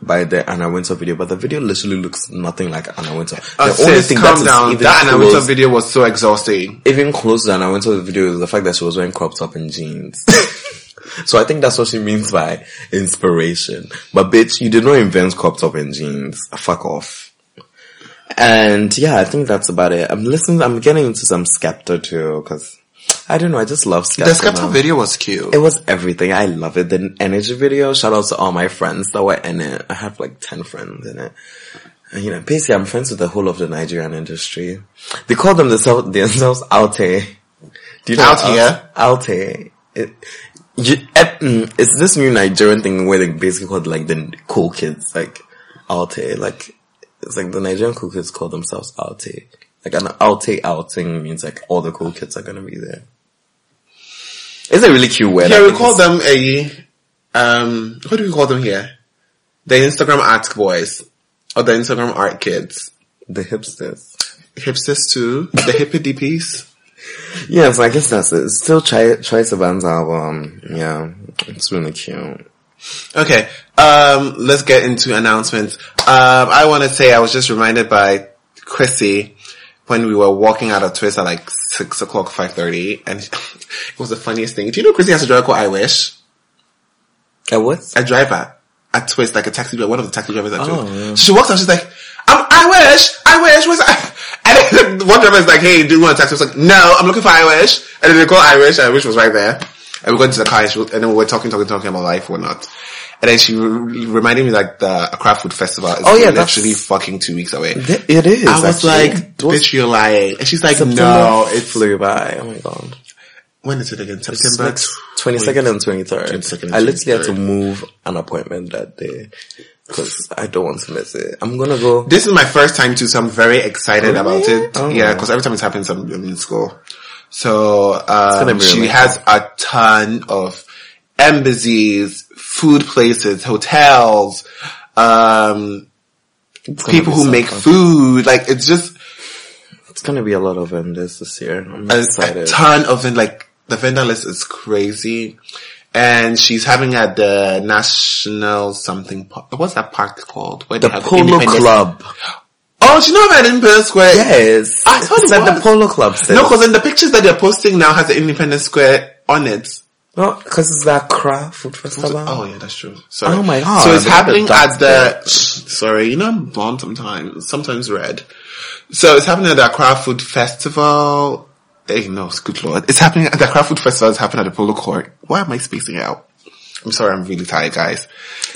by the Anna Wintour video, but the video literally looks nothing like Anna Wintour. Uh, the sis, calm is down. That Anna Wintour close- video was so exhausting. even close to Anna Wintour's video is the fact that she was wearing crop top and jeans. so I think that's what she means by inspiration. But bitch, you did not invent crop top and jeans. Fuck off. And yeah, I think that's about it. I'm listening, I'm getting into some Skepta too, cause I don't know, I just love Skepta. The Skepta video was cute. It was everything. I love it. The energy video, shout out to all my friends that were in it. I have like 10 friends in it. And, you know, basically I'm friends with the whole of the Nigerian industry. They call them themselves, themselves Alte. Do you know Out here? Alte. It, you, eh, mm, it's this new Nigerian thing where they basically call it like the cool kids, like Alte. Like, it's like the Nigerian cool kids call themselves Alte. Like an Alte outing means like all the cool kids are gonna be there. It's a really cute word. Yeah, we call them a, um, what do we call them here? The Instagram art boys. Or the Instagram art kids. the hipsters. Hipsters too. The hippie. Yeah, so I guess that's it. It's still Troye, Troye Sivan's album. Yeah, it's really cute. Okay, um, let's get into announcements. Um, I want to say I was just reminded by Chrissy when we were walking out of Twist at like six o'clock, five thirty, and it was the funniest thing. Do you know Chrissy has a driver called I Wish? Uh, what? A driver at Twist, like a taxi driver, one of the taxi drivers at Oh, Twist. yeah. So she walks out, she's like, I'm, I wish, I wish, what's I? And then one driver is like, hey, do you want a taxi? I was like, no, I'm looking for I wish. And then they call I wish, I wish was right there. And we went to the car and, she, was- and then we were talking, talking, talking about life or not. And then she re- reminded me like the Accra Food Festival is Oh, yeah, that's- literally fucking two weeks away. Th- It is. I was actually. like, bitch, you're lying. And she's like, September no, it flew by. Oh my god. when is it again? September? like 22nd and 23rd. 22nd and I literally had to move an appointment that day. Cause I don't want to miss it. I'm gonna go. This is my first time too, so I'm very excited Really? about it. Oh. Yeah, because every time it happens, I'm, I'm in school. So um, she really has a ton of embassies, food places, hotels, um, people who make fun. food. Like it's just It's gonna be a lot of vendors this year. I'm a, a ton of it. Like the vendor list is crazy. And she's having at the national something park. What's that park called? Where the Polo Club. Oh, she know about Independence Square. Yes. I thought it's it at the. Polo Club. sis. No, because in the pictures that they're posting now has the Independence Square on it. Oh, because it's that Accra Food Festival. Oh yeah, that's true. Sorry. Oh my God, So it's look at the happening at the. Sorry, you know I'm blonde sometimes, sometimes red. So it's happening at the Accra Food Festival. Hey, no, good lord, it's happening at the Accra Food Festival. It's happening at the Polo Court. Why am I spacing out? I'm sorry, I'm really tired, guys.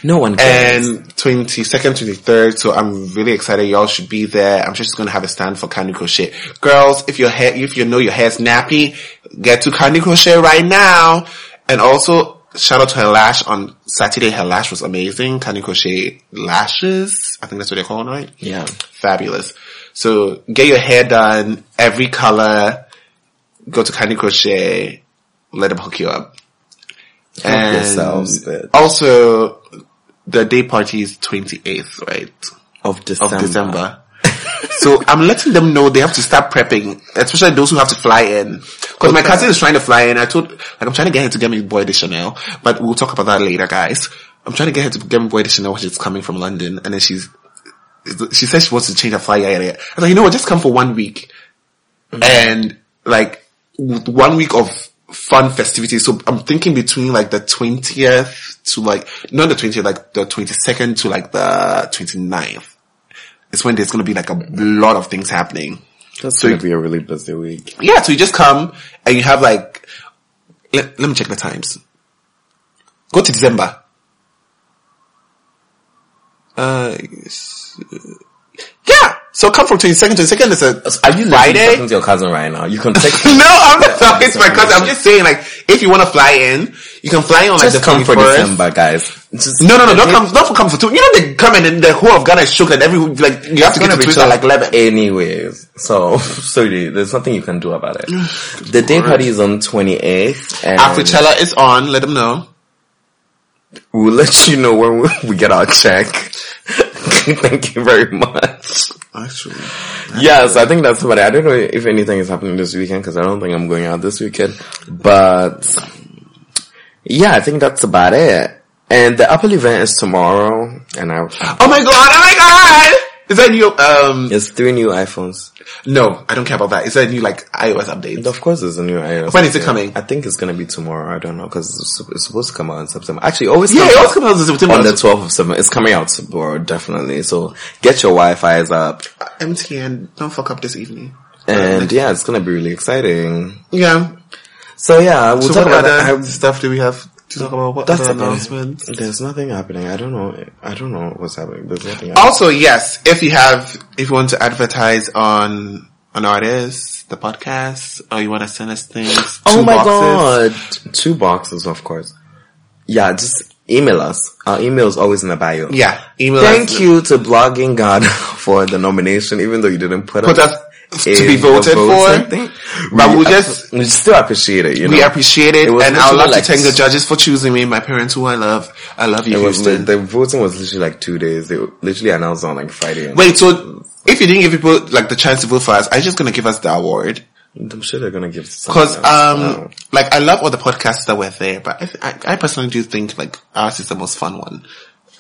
No one cares. And 22nd, 23rd, so I'm really excited. Y'all should be there. I'm just gonna have a stand for Candy Crochet. Girls, if your hair, if you know your hair's nappy, get to Candy Crochet right now. And also, shout out to her lash on Saturday. Her lash was amazing. Candy Crochet lashes. I think that's what they're called, right? yeah. Fabulous. So get your hair done, every color, go to Candy Crochet, let them hook you up. Help yourselves, bitch. also, the day party is 28th, right? Of December. Of December. so I'm letting them know they have to start prepping, especially those who have to fly in. Cause my cousin is trying to fly in. I told, like I'm trying to get her to get me Boy de Chanel, but we'll talk about that later, guys. I'm trying to get her to get me Boy de Chanel, which is coming from London, and then she's, she says she wants to change her flight. I was like, you know what, just come for one week. Mm-hmm. And like, one week of fun festivities. So I'm thinking between like the 20th to like, not the 20th, like the 22nd to like the 29th. It's when there's going to be like a lot of things happening. That's So gonna be a really busy week. Yeah, so you just come and you have like, let, let me check the times. Go to December. Uh, yeah. So come from 22nd to 22nd is a Are you Friday. talking to your cousin right now? You can take. no, I'm not talking to my cousin. I'm just saying like, if you want to fly in, you can fly in on like Just the come for December, guys. Just, No, no, no, don't come, don't come for two. You know they come and then the whole of Ghana is shook and every, like, you have to get to Twitter like 11. Anyways, so sorry, there's nothing you can do about it. the day party is on 28th, and Afrochella is on, let them know. we'll let you know when we get our check. Thank you very much. Actually. Yes, I think that's about it. I don't know if anything is happening this weekend because I don't think I'm going out this weekend. But yeah, I think that's about it. And the Apple event is tomorrow, and I Oh my god, oh my god! Is that new, um, it's three new iPhones. no, I don't care about that. Is that new, like, iOS updates? Of course, there's a new iOS. When is it update. coming? I think it's gonna be tomorrow. I don't know because it's, it's supposed to come out in September. Actually, always Yeah, comes it always comes out in September. on the 12th of September. It's coming out tomorrow, definitely. So get your Wi-Fi's up, MTN, don't fuck up this evening. and yeah, it's gonna be really exciting. Yeah. So yeah, we'll So talk what about that. stuff do we have to talk about? What That's other about it. announcements? There's nothing happening. I don't know. I don't know what's happening. There's nothing. Happening. Also, yes, if you have, if you want to advertise on, on artists, the podcast, or you want to send us things, oh two my boxes. god, two boxes, of course. Yeah, just email us. Our email is always in the bio. Yeah, email Thank us. you to Blogging Ghana for the nomination, even though you didn't put, Put us to be voted voting for. But We we'll just- we still appreciate it. You know, We appreciate it, It and I would love like to thank the judges for choosing me, my parents who I love. I love you, Houston. the voting was literally like two days. They literally announced on like Friday. Wait, so if you didn't give people like the chance to vote for us, are you just gonna give us the award? I'm sure they're gonna give. Because um, like I love all the podcasts that were there, but I, th- I, I personally do think like ours is the most fun one.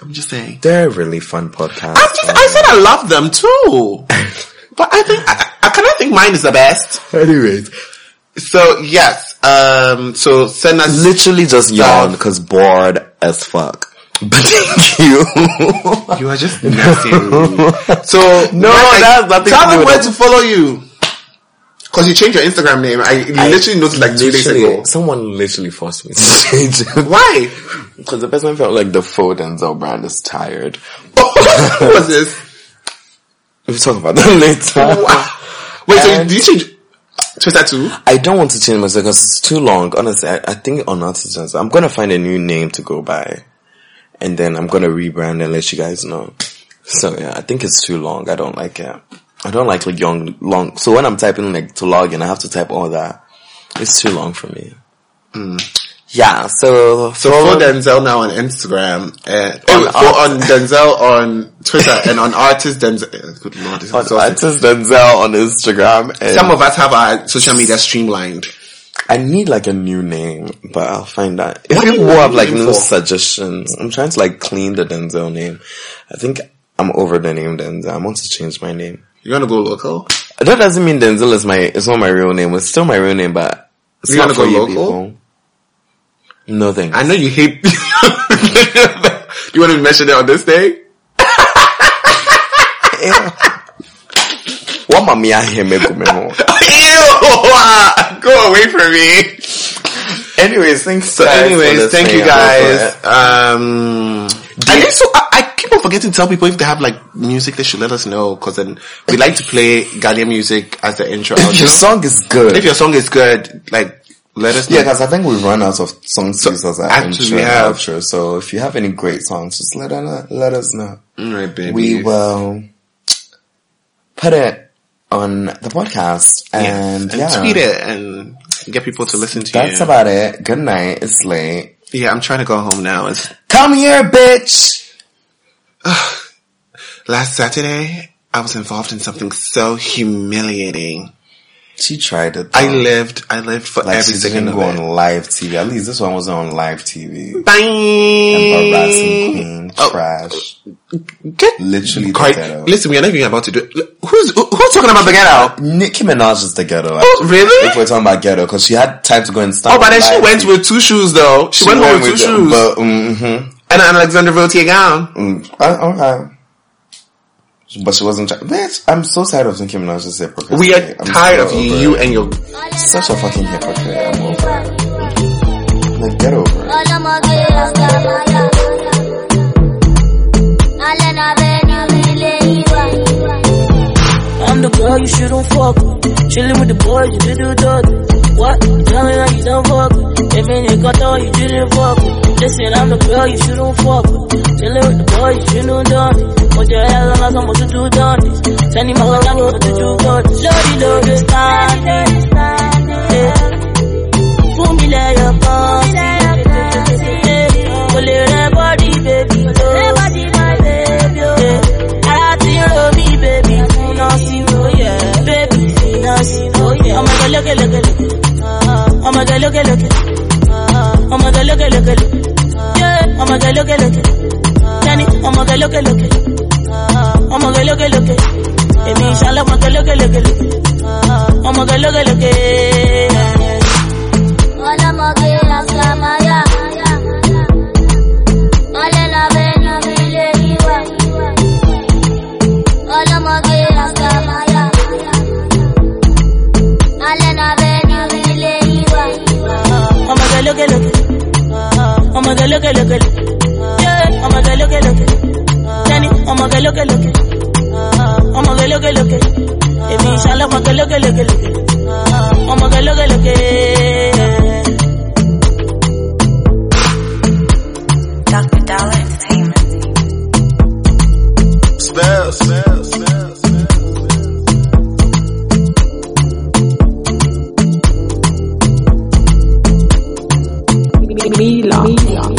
I'm just saying. they're really fun podcasts. I just I said I love them too, but I think I, I kind of think mine is the best. Anyways, So yes, um, so send us. literally just Stuff. yawn because bored as fuck. But thank you. You are just nasty. so No, like, that's nothing Tell to do them where to follow you. Cause you changed your Instagram name. I literally noticed like two days ago. Someone literally forced me to change it. Why? Because the person felt like the Ford Denzel brand is tired. Who was this? We'll talk about that later. Oh, wow. Wait, so did you change Twitter too? I don't want to change myself because it's too long. Honestly, I, I think on Artisans, I'm gonna find a new name to go by. And then I'm gonna rebrand and let you guys know. So yeah, I think it's too long. I don't like it. I don't like like young, long. So when I'm typing like to log in, I have to type all that. It's too long for me. Hmm. Yeah, so, So follow- Denzel now on Instagram and On on, on Denzel on Twitter and on artist Denzel. eh, Good lord, this on. Artist Denzel on Instagram. And Some of us have our social media streamlined. I need like a new name, but I'll find that. If What you people want have like new for? suggestions, I'm trying to like clean the Denzel name. I think I'm over the name Denzel. I want to change my name. You're gonna go local? That doesn't mean Denzel is my, it's not my real name. It's still my real name, but it's You not wanna for go you local? people. No thanks. I know you hate. you want to mention it on this day? What mommy I hear me go me home. Ew! Go away from me. Anyways, thanks. So, anyways, thank you listening. I hope, guys. Um, I think so. I, I keep on forgetting to tell people if they have like music, they should let us know because then we like to play Ghanaian music as the intro. If your song is good. if your song is good, like let us know. Yeah, because I think we've run out of songs to use as an intro and outro. So if you have any great songs, just let us let us know. All right, baby. We will put it on the podcast and and yeah, tweet it and get people to listen to you. That's you. about it. Good night. It's late. yeah, I'm trying to go home now. It's Come here, bitch. last Saturday. I was involved in something so humiliating. She tried it. I lived, I lived for like every she second didn't go on live TV. At least this one wasn't on live TV. Bye. Embarrassing queen, Oh. trash. Get Literally quite. ghetto. Listen, we're not even about to do. Who's who- who's talking about the ghetto? Nicki Minaj is the ghetto. Oh, really? If we're talking about ghetto, because she had time to go and stand. Oh, but then she went TV. with two shoes though. She, went, home with two the- shoes But, mm-hmm. and an Alexander Vauthier gown. Mm, I- okay. But she wasn't. Bitch, I'm so tired of Nicki Minaj's hypocrisy. We are I'm tired of over you and your. such a fucking hypocrite. I'm over it. Like, get over it. ọlọ́mọge àgbàmáyà alẹ́ náà bẹ́ẹ̀ ni ilé ìwà. I'm the girl you shouldn't fuck with. Chilling with the boys, you did do. What? Tell me how you don't fuck with. If any got though, you didn't fuck with. Listen, I'm the girl you shouldn't fuck with. Chilling with the boys, you shouldn't done it. Put your hell on like I'm supposed to do done this. Send him like I'm supposed to do good. Lordy, lordy, stand it. Fún mi lẹ́yọ̀ kan. Kò lè rẹ bọ́dí, baby. Rẹ bọ́dí, my baby. Ara ti ń ro mí, baby. Fúnná sí, oh, yeah. Baby, fúnná sí, I'ma get look at look at Yeah, I'ma get look at look at Danny, I'ma get look at look at I'ma get look at look at Baby, inshallah, I'ma get look at look at I'ma get look at look at Hola, mo que. Las I'ma look look. Yeah, I'ma go look at look at. Danny, I'ma go look look. I'ma uh-huh. look look. If inshallah, I'ma look look look. I'ma look look at. Dr. Dollar Entertainment. Spells. Spells. Spells. 米朗。米朗